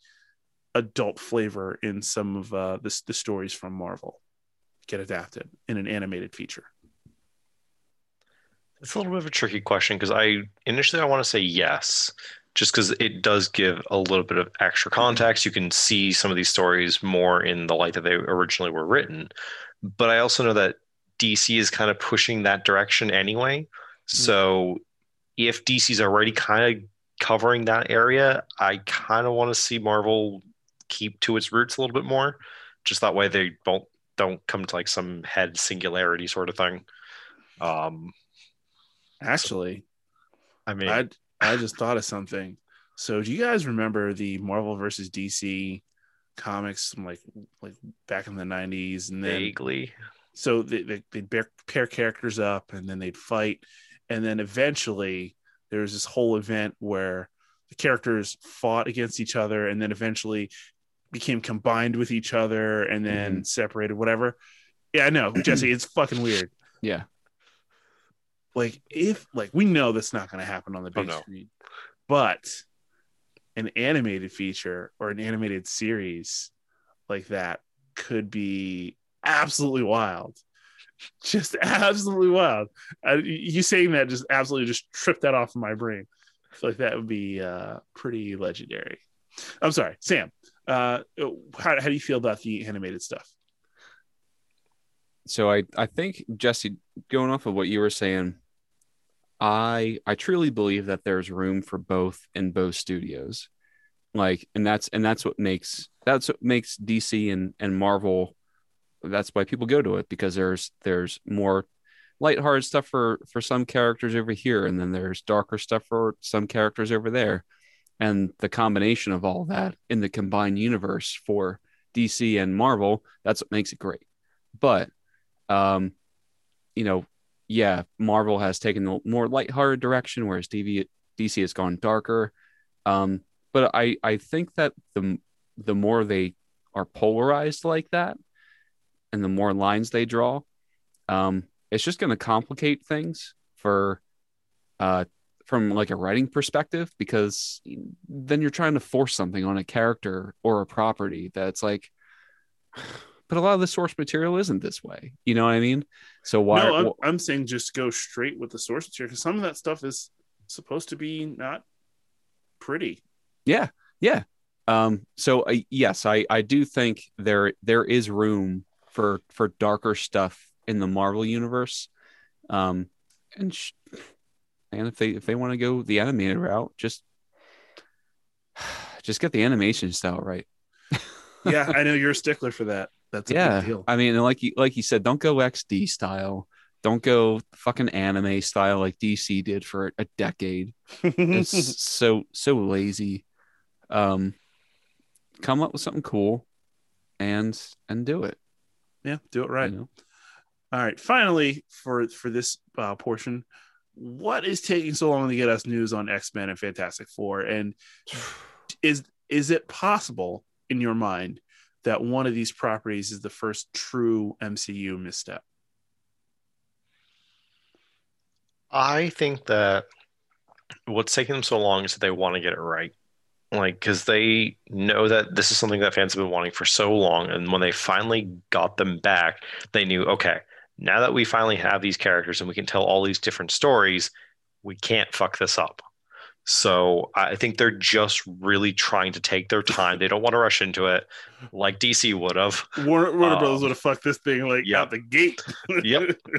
adult flavor in some of uh the, the stories from Marvel get adapted in an animated feature? It's a little bit of a tricky question because I initially I want to say yes, just because it does give a little bit of extra context. You can see some of these stories more in the light that they originally were written. But I also know that DC is kind of pushing that direction anyway. So if DC's already kind of covering that area, I kind of want to see Marvel keep to its roots a little bit more. Just that way they don't don't come to like some head singularity sort of thing. Um Actually, I mean I I just thought of something. So, do you guys remember the Marvel versus DC comics from like like back in the '90s? And then vaguely. so they, they, they'd pair, pair characters up and then they'd fight and then eventually there was this whole event where the characters fought against each other and then eventually became combined with each other and then mm-hmm. separated whatever yeah i know jesse it's fucking weird Yeah. Like if like we know that's not going to happen on the Oh, big no. screen but an animated feature or an animated series like that could be absolutely wild. Just [laughs] absolutely wild. Uh, you saying that just absolutely just tripped that off of my brain. I feel like that would be uh pretty legendary. I'm sorry sam uh how, how do you feel about the animated stuff? So I I think Jesse, going off of what you were saying, I I truly believe that there's room for both in both studios, like, and that's and that's what makes that's what makes DC and and Marvel. That's why people go to it because there's there's more lighthearted stuff for for some characters over here, and then there's darker stuff for some characters over there, and the combination of all that in the combined universe for DC and Marvel, that's what makes it great. But um, you know, yeah, Marvel has taken the more lighthearted direction, whereas DV, DC has gone darker. Um, but I I think that the the more they are polarized like that, and the more lines they draw, um, it's just going to complicate things for uh from like a writing perspective because then you're trying to force something on a character or a property that's like but a lot of the source material isn't this way you know what i mean so why no I'm, wh- I'm saying just go straight with the source material because some of that stuff is supposed to be not pretty Yeah, yeah. Um, so uh, yes, I I do think there there is room for for darker stuff in the Marvel universe. Um, and sh- and if they if they want to go the animated route, just [sighs] just get the animation style right. [laughs] yeah i know you're a stickler for that that's a yeah, big deal I mean, like you like you said, don't go XD style. Don't go fucking anime style like DC did for a decade. it's [laughs] so so lazy um come up with something cool and and do it yeah do it right you know? all right finally for for this uh, portion what is taking so long to get us news on x-men and fantastic four and [sighs] is is it possible in your mind that one of these properties is the first true mcu misstep I think that what's taking them so long is that they want to get it right. Like, because they know that this is something that fans have been wanting for so long. And when they finally got them back, they knew, okay, now that we finally have these characters and we can tell all these different stories, we can't fuck this up. So I think they're just really trying to take their time. They don't want to rush into it like DC would have. warner, warner Um, brothers would have fucked this thing like yep. out the gate Yep. [laughs]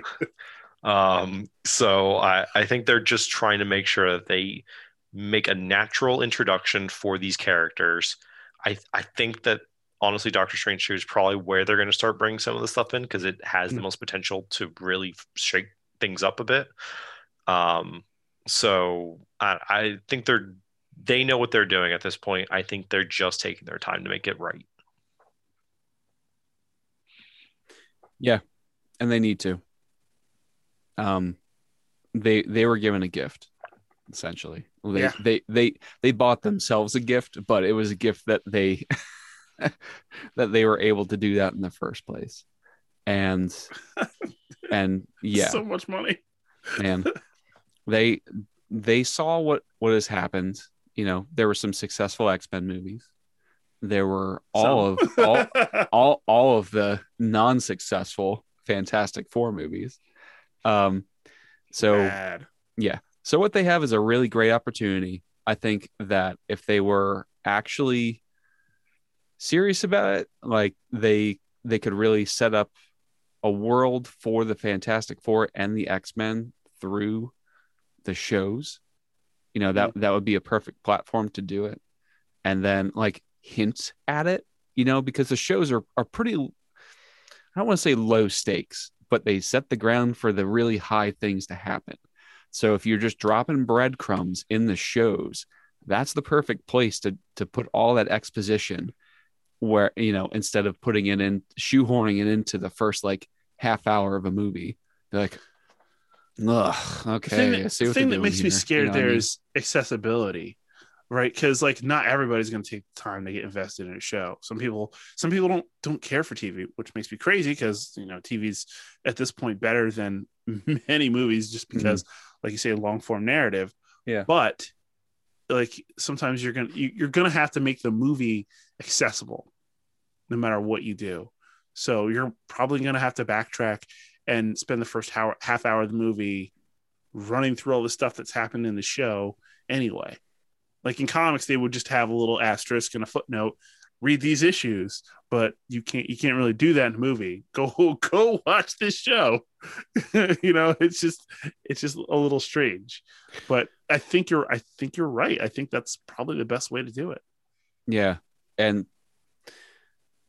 Um, so I, I think they're just trying to make sure that they make a natural introduction for these characters. I I think that honestly, Doctor Strange 2 is probably where they're going to start bringing some of the stuff in because it has the Mm. most potential to really shake things up a bit. Um, so I, I think they're they know what they're doing at this point. I think they're just taking their time to make it right. Yeah, and they need to um they they were given a gift essentially they Yeah. they they they bought themselves a gift but it was a gift that they [laughs] that they were able to do that in the first place and [laughs] and yeah, so much money. man, [laughs] they they saw what what has happened. You know, there were some successful X Men movies. There were all Some. of all [laughs] all all of the non-successful Fantastic Four movies. Um, so Bad. so what they have is a really great opportunity. I think that if they were actually serious about it, like they they could really set up a world for the Fantastic Four and the X-Men through the shows. You know, that mm-hmm. that would be a perfect platform to do it. And then like hint at it, you know, because the shows are are pretty I don't want to say low stakes, but they set the ground for the really high things to happen. So if you're just dropping breadcrumbs in the shows, that's the perfect place to to put all that exposition where you know instead of putting it in shoehorning it into the first like half hour of a movie. They're like, ugh, The okay. thing that, the thing that makes doing me scared You know what I mean? is accessibility, right? Because like not everybody's going to take the time to get invested in a show. Some people, some people don't don't care for TV, which makes me crazy because you know TV's at this point better than [laughs] many movies just because, like you say, long form narrative. Mm-hmm. Yeah. but like sometimes you're gonna you, you're gonna have to make the movie accessible, no matter what you do. So you're probably gonna have to backtrack and spend the first hour, half hour of the movie running through all the stuff that's happened in the show anyway. Like in comics, they would just have a little asterisk and a footnote. Read these issues, but you can't you can't really do that in a movie. Go [laughs] go watch this show. [laughs] you know, it's just it's just a little strange. But I think you're I think you're right. I think that's probably the best way to do it. Yeah, and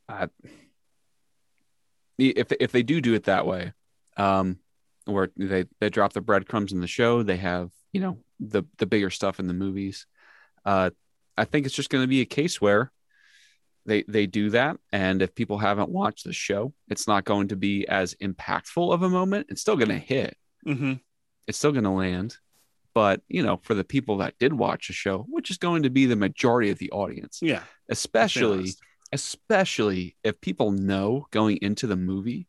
I, if if they do do it that way, um, where they they drop the breadcrumbs in the show, they have you know the the bigger stuff in the movies. Uh, I think it's just going to be a case where they they do that, and if people haven't watched the show, it's not going to be as impactful of a moment. It's still going to hit. Mm-hmm. It's still going to land. But you know, for the people that did watch the show, which is going to be the majority of the audience, Yeah. especially especially if people know going into the movie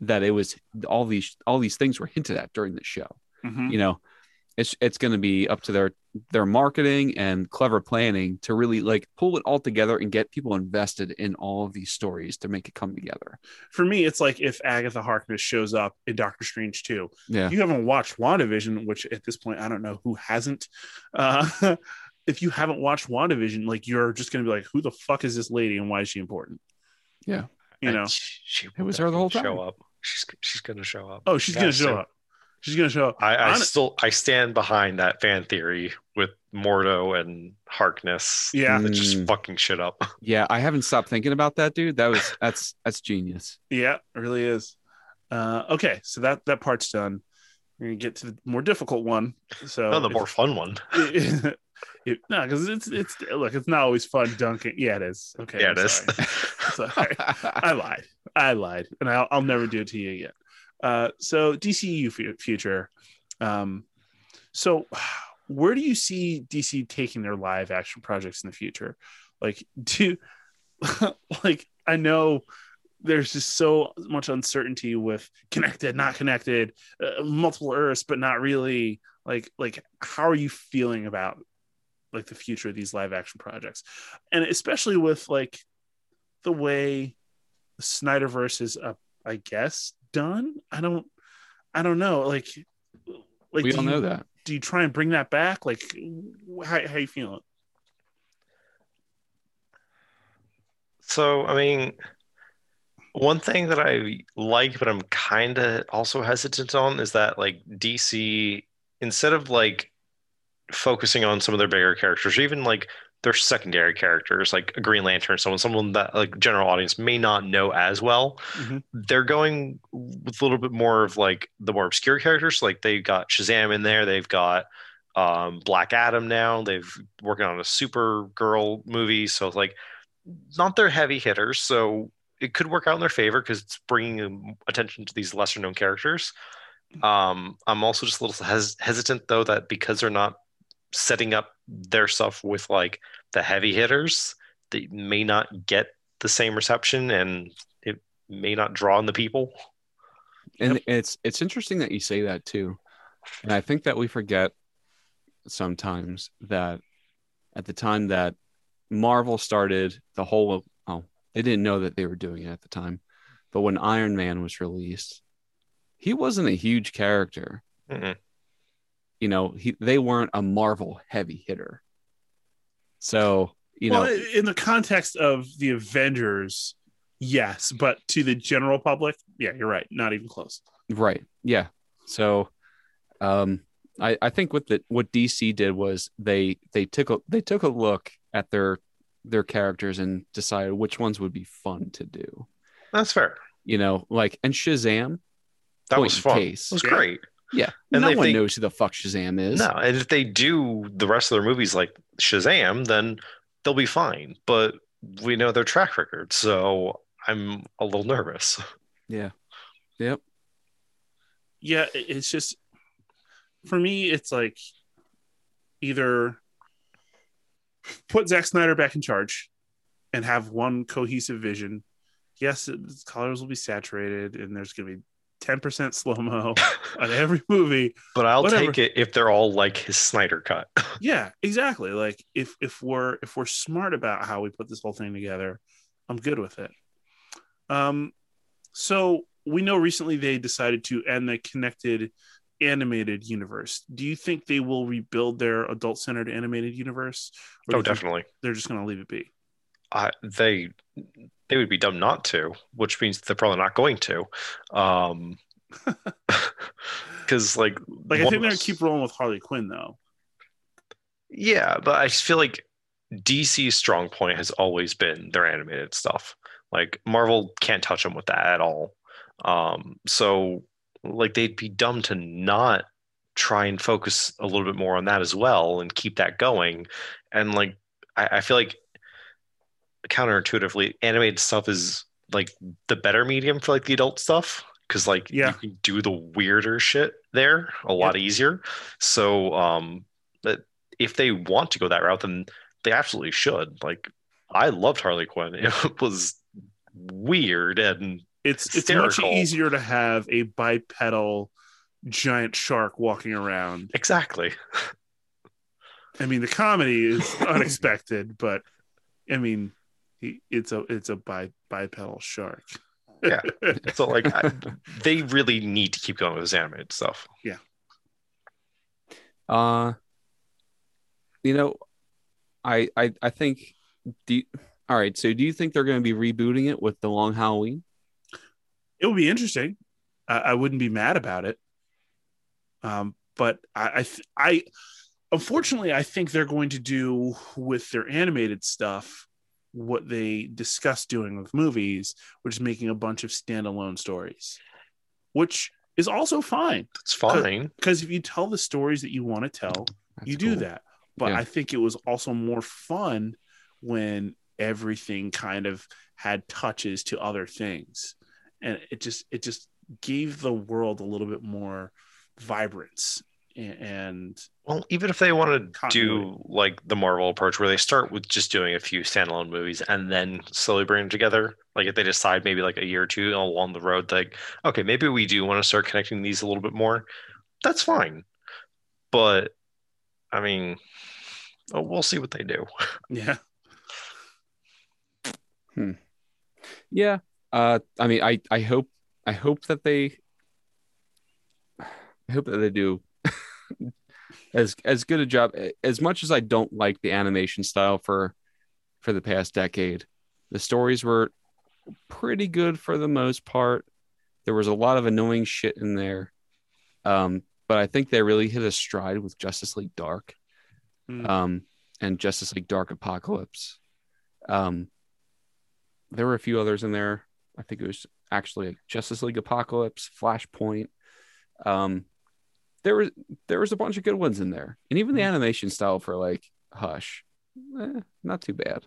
that it was all these all these things were hinted at during the show Mhm. you know it's it's going to be up to their their marketing and clever planning to really like pull it all together and get people invested in all of these stories to make it come together For me, it's like if Agatha Harkness shows up in Doctor Strange 2. yeah you haven't watched WandaVision, which at this point I don't know who hasn't. Uh, [laughs] if you haven't watched WandaVision, like you're just gonna be like, who the fuck is this lady and why is she important? Yeah. You know. She, she It was her the whole time. Show up. She's she's gonna show up. Oh, she's She gonna show to. up. She's gonna show up. I, I Hon- still I stand behind that fan theory with Mordo and Harkness. Yeah. that just Mm. fucking shit up. [laughs] yeah i haven't stopped thinking about that dude that was that's that's genius Yeah, it really is. Uh, okay, so that that part's done. We're gonna get to the more difficult one. So Oh, the more fun one. [laughs] [laughs] [laughs] it, no, because it's it's look, it's not always fun dunking. Yeah, it is. Okay, yeah, I'm it is. sorry. Sorry. I [laughs] lied. I lied, and I'll, I'll never do it to you again. Uh, so DCU fu- future. Um, so where do you see DC taking their live action projects in the future? Like, [laughs] do like I know there's just so much uncertainty with connected, not connected, uh, multiple Earths, but not really. Like, like how are you feeling about like the future of these live action projects, and especially with like the way the Snyderverse is up, I guess done. I don't, I don't know. Like, like we do all you, know that Do you try and bring that back? Like, how how you feeling? So, I mean, one thing that I like, but I'm kind of also hesitant on is that like DC, instead of like focusing on some of their bigger characters, or even like their secondary characters, like a Green Lantern, someone, someone that like general audience may not know as well, Mhm. they're going with a little bit more of like the more obscure characters. Like they've got Shazam in there, they've got um, Black Adam now, they've working on a Supergirl movie, so it's like not their heavy hitters, so it could work out in their favor because it's bringing attention to these lesser known characters. Um, I'm also just a little hes- hesitant though that because they're not setting up their stuff with like the heavy hitters, they may not get the same reception and it may not draw in the people. and Yep. it's it's interesting that you say that too and i think that we forget sometimes that at the time that marvel started the whole oh they didn't know that they were doing it at the time but when iron man was released he wasn't a huge character Mm-mm. You know he they weren't a marvel heavy hitter so you well, know in the context of the Avengers, yes, but to the general public, yeah, you're right. Not even close. Right. Yeah. So um I I think what the what DC did was they they took a they took a look at their their characters and decided which ones would be fun to do. That's fair. You know, like and Shazam, That was fun. case. It was Yeah. great. Yeah. And no one they- knows who the fuck Shazam is. No, and if they do the rest of their movies like Shazam, then they'll be fine. But we know their track record, so I'm a little nervous. Yeah. Yep. Yeah, it's just for me, it's like either put Zack Snyder back in charge and have one cohesive vision. Yes, the colors will be saturated, and there's going to be 10% slow mo on every movie. But I'll Whatever. take it if they're all like his Snyder cut. [laughs] Yeah, exactly. Like if if we're if we're smart about how we put this whole thing together, I'm good with it. Um, so we know recently they decided to end the connected animated universe. Do you think they will rebuild their adult centered animated universe? Oh, definitely. They're just going to leave it be. I, they they would be dumb not to, which means they're probably not going to. Um, [laughs] because like Like I think they're gonna keep rolling with Harley Quinn though. Yeah, but I just feel like DC's strong point has always been their animated stuff. Like Marvel can't touch them with that at all. Um, so like they'd be dumb to not try and focus a little bit more on that as well and keep that going. And like I, I feel like counterintuitively, animated stuff is like the better medium for like the adult stuff because like Yeah. you can do the weirder shit there a lot easier. So um, that if they want to go that route, then they absolutely should. Like I loved Harley Quinn. [laughs] It was weird and It's it's much easier to have a bipedal giant shark walking around exactly. I mean, the comedy is [laughs] unexpected, but I mean, he, it's a it's a bi, bipedal shark. Yeah. So like I, [laughs] they really need to keep going with this animated stuff. Yeah. Uh, you know, I I I think. Do you- all right. So, do you think they're going to be rebooting it with the Long Halloween? it would be interesting. I, I wouldn't be mad about it. Um, but I, I, th- I, unfortunately, I think they're going to do with their animated stuff what they discussed doing with movies, which is making a bunch of standalone stories, which is also fine It's fine. because if you tell the stories that you want to tell, That's you do cool. that. But Yeah. I think it was also more fun when everything kind of had touches to other things. And it just it just gave the world a little bit more vibrance A- and Well, even if they want to Continuity. do like the Marvel approach where they start with just doing a few standalone movies and then slowly bring them together, like if they decide maybe like a year or two along the road, like, okay, maybe we do want to start connecting these a little bit more, that's fine. But I mean, oh, we'll see what they do. [laughs] yeah. hmm. Yeah. Uh, I mean, I I hope I hope that they I hope that they do as as good a job as much as I don't like the animation style for for the past decade. The stories were pretty good for the most part. There was a lot of annoying shit in there. Um, but I think they really hit a stride with Justice League Dark Mm. um, and Justice League Dark Apocalypse. Um, there were a few others in there. I think it was actually Justice League Apocalypse, Flashpoint. Um, there was there was a bunch of good ones in there, and even the animation style for like Hush, eh, not too bad.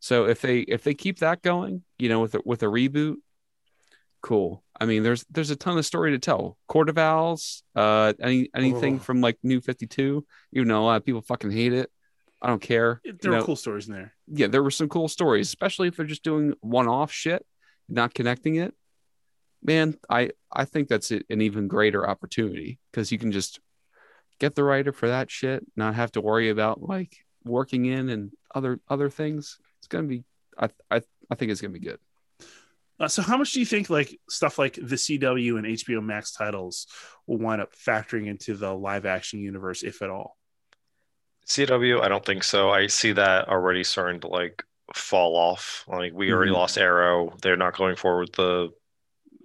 So if they if they keep that going, you know, with a, with a reboot, cool. I mean, there's there's a ton of story to tell. Court of Owls, uh, any anything Oh. from like New Fifty Two, even though a lot of people fucking hate it. I don't care. There You were know, cool stories in there. yeah, there were some cool stories, especially if they're just doing one off shit, not connecting it. Man, I I think that's an even greater opportunity because you can just get the writer for that shit, not have to worry about like working in and other other things. It's gonna be, I I I think it's gonna be good. Uh, so, how much do you think like stuff like the CW and HBO Max titles will wind up factoring into the live action universe, if at all? CW, I don't think so. I see that already starting to like fall off. Like we already Mhm. lost Arrow. They're not going forward with the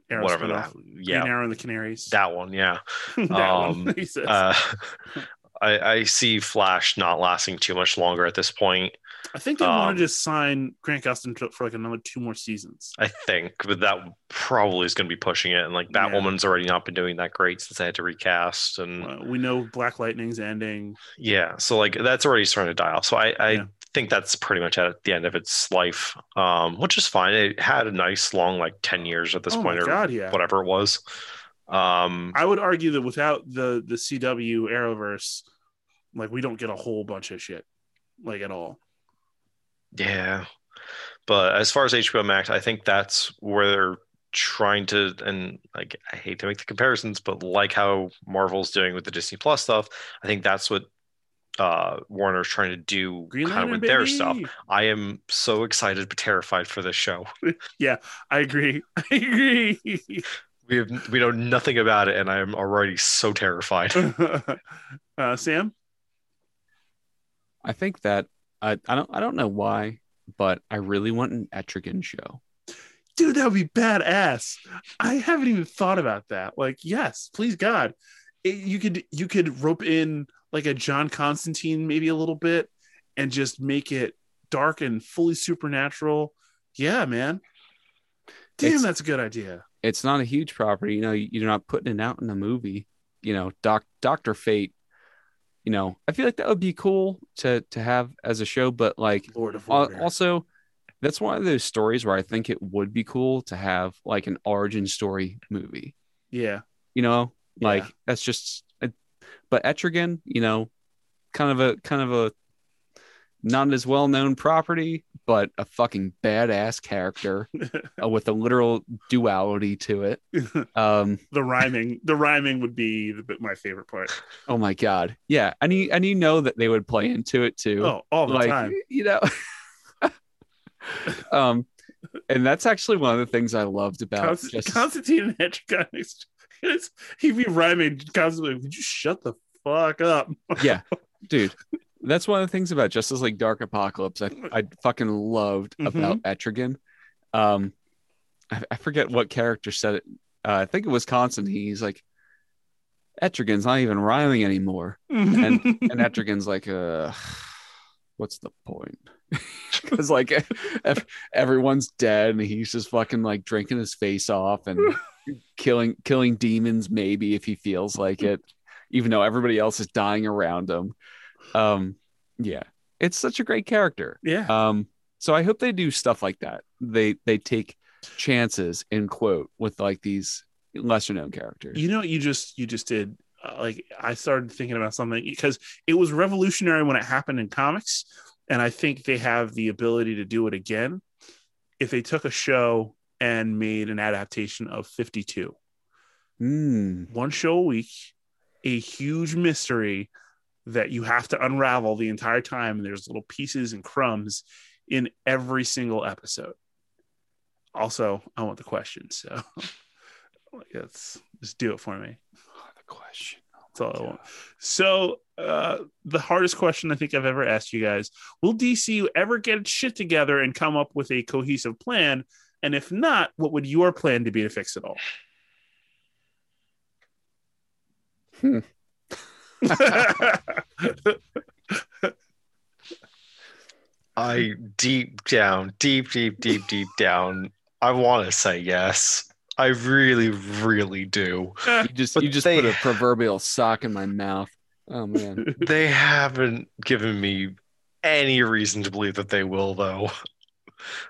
Arrow whatever that. Green Yeah, Arrow and the Canaries. that one. Yeah. [laughs] That um, [laughs] one. Uh, [laughs] I, I see Flash not lasting too much longer at this point. I think they want um, to just sign Grant Gustin for like another two more seasons. I think, but that probably is going to be pushing it. And like Yeah. Batwoman's already not been doing that great since they had to recast. And Uh, we know Black Lightning's ending. yeah, so like that's already starting to die off. So I, I Yeah. Think that's pretty much at the end of its life, um, which is fine. It had a nice long like ten years at this oh point, or god, yeah. whatever it was. Um, I would argue that without the the CW Arrowverse, like we don't get a whole bunch of shit, like at all. yeah, but as far as HBO Max, I think that's where they're trying to, and like I hate to make the comparisons, but like how Marvel's doing with the Disney Plus stuff, I think that's what uh Warner's trying to do Green kind of Lantern, with their stuff. I am so excited but terrified for this show. [laughs] Yeah, I agree. [laughs] I agree. [laughs] We have we know nothing about it, and I am already so terrified. uh, Sam, I think that I I don't I don't know why, but I really want an Etrigan show. dude, that would be badass. I haven't even thought about that. Like, yes, please God, It- you could you could rope in like a John Constantine maybe a little bit, and just make it dark and fully supernatural. Yeah, man. Damn, It's- that's a good idea. It's not a huge property, you know. You're not putting it out in a movie. You know, Doc Doctor Fate. You know, I feel like that would be cool to to have as a show, but like Lord of Al- also that's one of those stories where i think it would be cool to have like an origin story movie yeah, you know like Yeah. that's just but etrigan you know kind of a kind of a not as well known property but a fucking badass character [laughs] uh, with a literal duality to it [laughs] um the rhyming. The rhyming would be the, my favorite part. oh my god yeah and you and you know that they would play into it too Oh, all the like time. you know [laughs] um and that's actually one of the things i loved about Const- Justice- Constantine and Hedgehog. He'd be rhyming constantly. Would you shut the fuck up? yeah [laughs] dude that's one of the things about justice league dark apocalypse i, I fucking loved Mhm. about etrigan um I, I forget what character said it uh, i think it was constantine he's like etrigan's not even rhyming anymore and [laughs] etrigan's like uh what's the point [laughs] because like ev- everyone's dead and he's just fucking like drinking his face off and [laughs] killing killing demons maybe if he feels like it even though everybody else is dying around him. Um yeah it's such a great character. Yeah. um so i hope they do stuff like that. They they take chances in quote with like these lesser known characters. You know what you just you just did? Uh, like i started thinking about something because it was revolutionary when it happened in comics and i think they have the ability to do it again if they took a show and made an adaptation of 52 Mm, one show a week a huge mystery that you have to unravel the entire time and there's little pieces and crumbs in every single episode. Also i want the question. so [laughs] let's just do it for me. The question. That's all I want. So, uh, the hardest question I think I've ever asked you guys: Will DCU ever get its shit together and come up with a cohesive plan? And if not, what would your plan to be to fix it all? Hmm. [laughs] I deep down, deep, deep, deep, deep down, I want to say yes. I really, really do. you just But you just they- put a proverbial sock in my mouth oh man [laughs] They haven't given me any reason to believe that they will, though.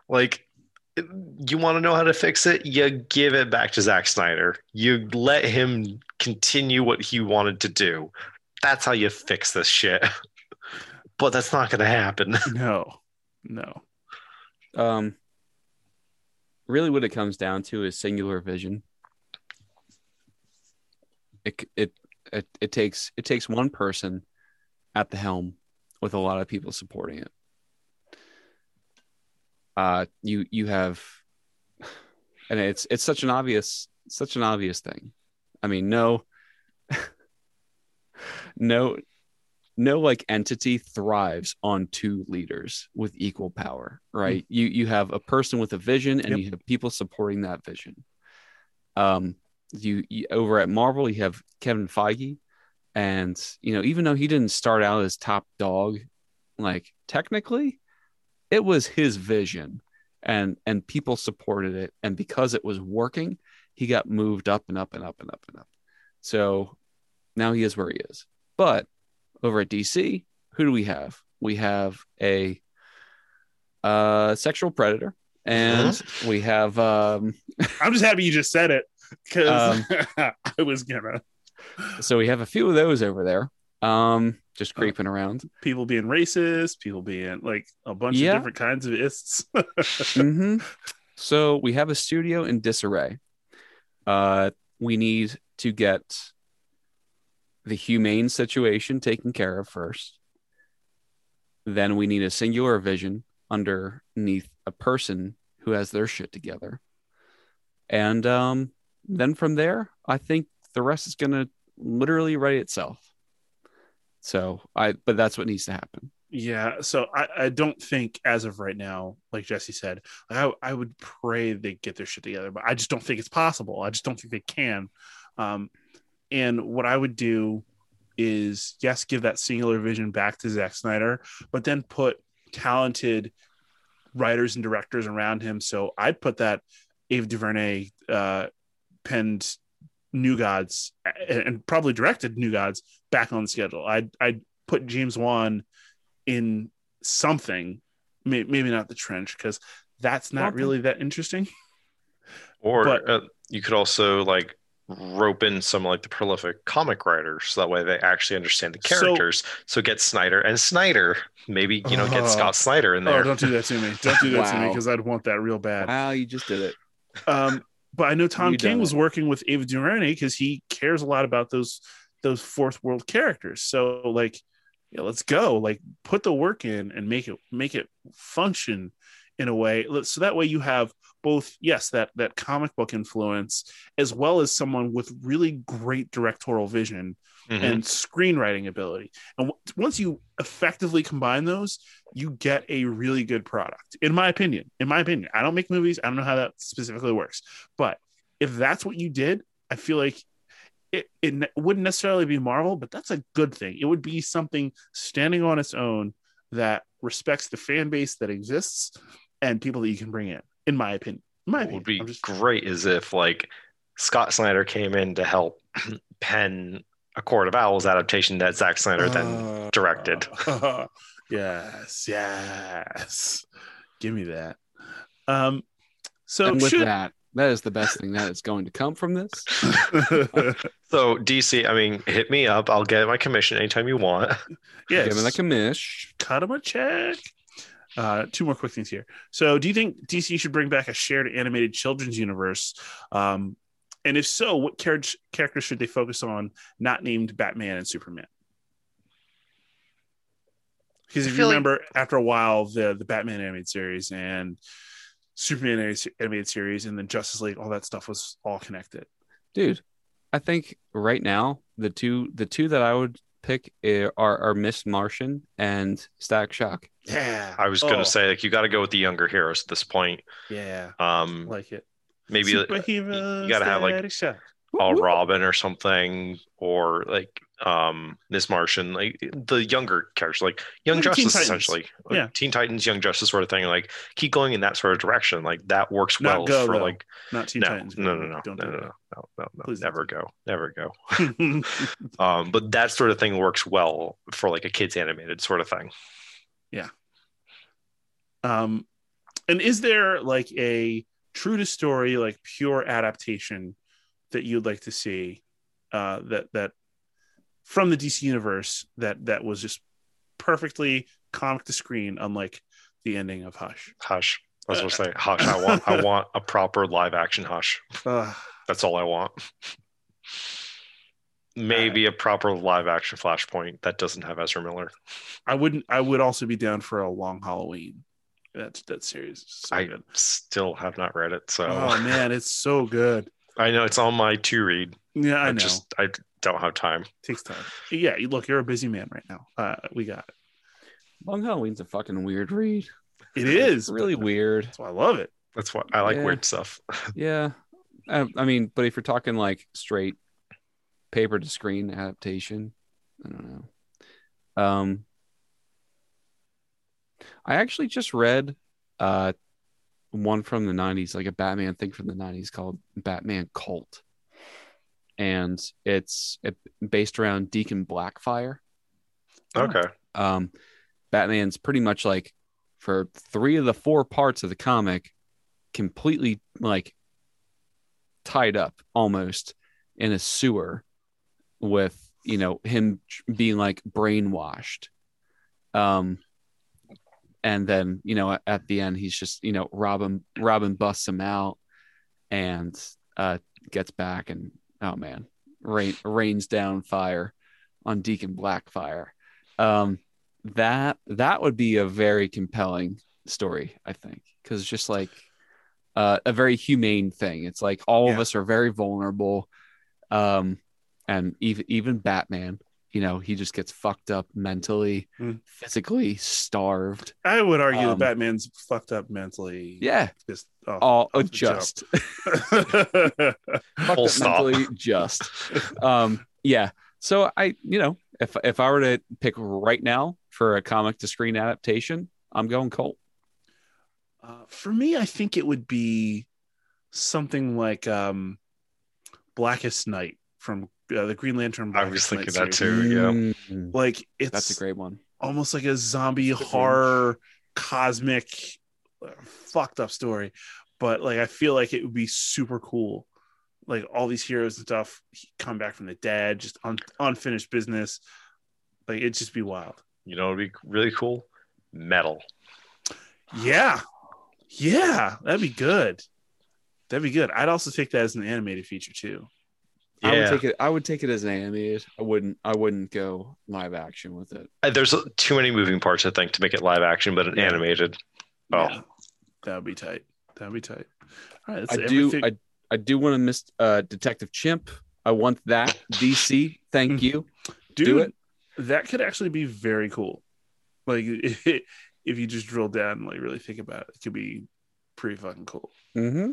Like, you want to know how to fix it? You give it back to Zack Snyder. You let him continue what he wanted to do. That's how you fix this shit. [laughs] But that's not going to happen. [laughs] no, no. um really what it comes down to is singular vision it it it, it takes it takes one person at the helm with a lot of people supporting it. Uh, you you have, and it's it's such an obvious such an obvious thing. I mean, no, [laughs] no, no, like entity thrives on two leaders with equal power, right? You you have a person with a vision, and Yep. you have people supporting that vision. Um, you, you over at Marvel, you have Kevin Feige, and you know, even though he didn't start out as top dog, like technically, it was his vision, and and people supported it, and because it was working, he got moved up and up and up and up and up. So now he is where he is. But over at DC, who do we have? We have a uh, sexual predator, and we have um, I'm just happy you just said it because Um, [laughs] I was gonna so we have a few of those over there, um, just creeping around. people being racist, people being like a bunch Yeah. of different kinds of ists. [laughs] hmm So we have a studio in disarray. Uh, we need to get the humane situation taken care of first. Then we need a singular vision underneath a person who has their shit together. And um, then from there, I think the rest is going to literally write itself. So I, but that's what needs to happen. Yeah, so I, I don't think as of right now, like Jesse said, I I would pray they get their shit together, but I just don't think it's possible. I just don't think they can. Um, and what I would do is yes, give that singular vision back to Zack Snyder, but then put talented writers and directors around him. So I'd put that Ava DuVernay uh, penned New Gods and, and probably directed New Gods back on the schedule. I'd I'd put James Wan in something, may, maybe not the trench because that's not Something. really that interesting. Or But- uh, you could also like rope in some like the prolific comic writers so that way they actually understand the characters. So, get Snyder and Snyder. Maybe, you know, get Oh. Scott Snyder in there. Oh, don't do that to me! Don't do that to me because I'd want that real bad. Wow, you just did it. Um, but I know Tom You King was working with Ava DuVernay because he cares a lot about those those fourth world characters. So like, yeah, let's go. Like, put the work in and make it make it function in a way so that way you have both yes that that comic book influence as well as someone with really great directorial vision Mhm. and screenwriting ability. And w- once you effectively combine those, you get a really good product. In my opinion, in my opinion, I don't make movies. I don't know how that specifically works, but if that's what you did, I feel like it, it ne- wouldn't necessarily be Marvel, but that's a good thing. It would be something standing on its own that respects the fan base that exists and people that you can bring in. In my opinion, in my What would be just- great is if like Scott Snyder came in to help [clears throat] pen a Court of Owls adaptation that Zack Snyder then Uh, directed. [laughs] yes, yes. Give me that. Um, so and with should that, that is the best thing that is going to come from this. [laughs] So DC, I mean, hit me up. I'll get my commission anytime you want. yes, Give me like a mish. cut him a check. Uh, two more quick things here. So, do you think DC should bring back a shared animated children's universe? Um, and if so, what char- characters should they focus on, not named Batman and Superman? Because if you feel like- remember, after a while, the the Batman animated series and Superman animated- animated series, and then Justice League, all that stuff was all connected. Dude, I think right now the two the two that I would pick eh, are are Miss Martian and Static Shock. Yeah, I was gonna say like you got to go with the younger heroes at this point. yeah, Um, like it. Maybe Superheroes, you gotta have, like, all Robin or something, or like um Miss Martian, like the younger characters, like Young Like Justice, essentially. Like, Yeah. Teen Titans, Young Justice, sort of thing. Like keep going in that sort of direction. Like that works Not well go, for though. like not Teen no, Titans. no, no, no, don't no, do no, no, no, no, no, Please never go, never go. [laughs] Um, but that sort of thing works well for like a kids animated sort of thing. Yeah. Um, and is there like a true to story, like pure adaptation that you'd like to see? Uh, that that from the DC universe that that was just perfectly comic to screen, unlike the ending of Hush. Hush. I was gonna say hush. I want I want a proper live action hush. [laughs] Uh, That's all I want. maybe a proper live action Flashpoint that doesn't have Ezra Miller. I wouldn't. I would also be down for a long Halloween. That that series is so I good. still have not read it, so Oh man, it's so good. [laughs] I know it's on my to read. Yeah, I I know. just I don't have time. takes time. Yeah, you look, you're a busy man right now. Uh, we got it. Long Halloween's a fucking weird read. It is It's really weird. That's why I love it. That's what I like Yeah. weird stuff. [laughs] Yeah. I, I mean, but if you're talking like straight paper to screen adaptation, I don't know. Um, I actually just read uh one from the 90s, like a Batman thing from the 90s called Batman Cult. And it's it, based around Deacon Blackfire. Okay. um, Batman's pretty much like for three of the four parts of the comic, completely like tied up almost in a sewer with you know him being like brainwashed. Um, and then you know at, the end he's just you know Robin Robin busts him out and uh gets back and oh man rain rains down fire on Deacon Blackfire. Um that that would be a very compelling story i think because just like uh, a very humane thing. It's like all of us are very vulnerable. Um and even even batman you know he just gets fucked up mentally Mm. physically starved. I would argue Um, that Batman's fucked up mentally. yeah. Just off, all off just. [laughs] Fucked Full up stop. mentally just. Um yeah. So i you know if if i were to pick right now for a comic to screen adaptation i'm going Cult. Uh, for me, I think it would be something like um, Blackest Night from uh, the Green Lantern. I was Blackest Night thinking that series. too. Yeah. Like it's that's a great one almost like a zombie Good one. horror, cosmic, uh, fucked up story. But like, I feel like it would be super cool. Like all these heroes and stuff come back from the dead, just un- unfinished business. Like it'd just be wild. You know, it'd be really cool. Metal. Yeah. Yeah. That'd be good. That'd be good. I'd also take that as an animated feature too. I would take it. I would take it as an animated. I wouldn't. I wouldn't go live action with it. Uh, There's too many moving parts, I think, to make it live action, but an Yeah. animated. Oh. Yeah. That would be tight. That would be tight. All right. I That's do. I I do want to miss uh, Detective Chimp. I want that DC. Thank [laughs] you. Dude, do it. That could actually be very cool. Like [laughs] if you just drill down and like really think about it, it could be pretty fucking cool. Mm-hmm.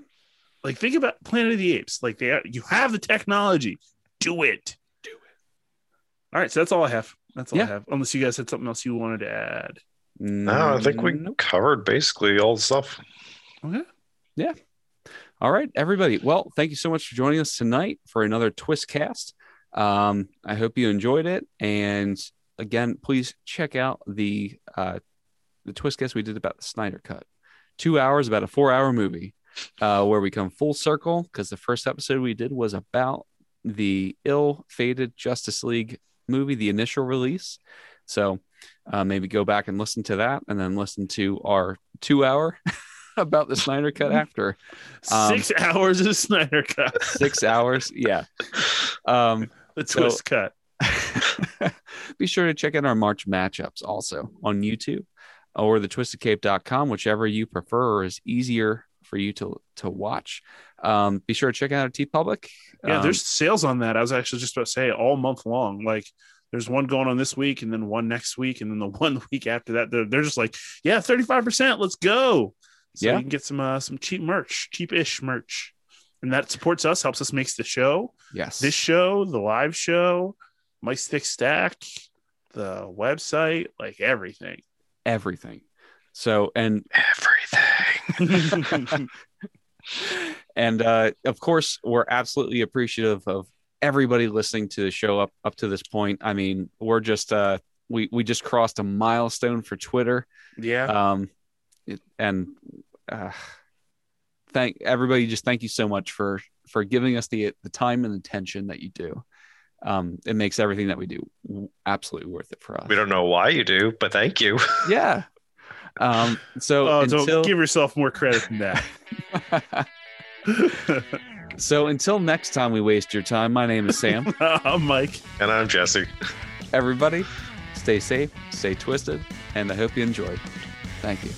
Like think about Planet of the Apes. Like they are, you have the technology. Do it. Do it. All right, so that's all I have. That's all I have. Unless you guys had something else you wanted to add. No, I think we covered basically all the stuff. Okay. Yeah. All right, everybody. Well, thank you so much for joining us tonight for another Twist cast. Um, I hope you enjoyed it. And again, please check out the uh, the Twist cast we did about the Snyder Cut. Two hours, about a four hour movie, uh, where we come full circle because the first episode we did was about the ill fated Justice League movie, the initial release. So uh, maybe go back and listen to that and then listen to our two hour [laughs] about the Snyder Cut [laughs] after Um, Six hours of Snyder cut. six hours. Yeah. Um, [laughs] The so- twist cut. be sure to check out our March matchups also on YouTube or the twistedcape.com, whichever you prefer is easier for you to to watch. Um, be sure to check out our TeePublic. Yeah, Um, there's sales on that. I was actually just about to say all month long. Like there's one going on this week and then one next week and then the [laughs] one the week after that. They're, they're just like, yeah, 35%, let's go. So Yeah. you can get some uh, some cheap merch, cheap-ish merch. And that supports us, helps us make the show, yes. this show, the live show, my Thick Stack, the website, like everything. everything. So and Everything. [laughs] and uh, of course we're absolutely appreciative of everybody listening to the show up up to this point. I mean we're just uh we we just crossed a milestone for twitter. Yeah. um it, and uh thank everybody just thank you so much for for giving us the the time and attention that you do. Um it makes everything that we do absolutely worth it for us. We don't know why you do, but thank you. [laughs] yeah um so oh, until don't give yourself more credit than that. [laughs] So until next time we waste your time, my name is Sam. [laughs] I'm Mike. And I'm Jesse. Everybody, stay safe, stay twisted, and I hope you enjoyed. Thank you.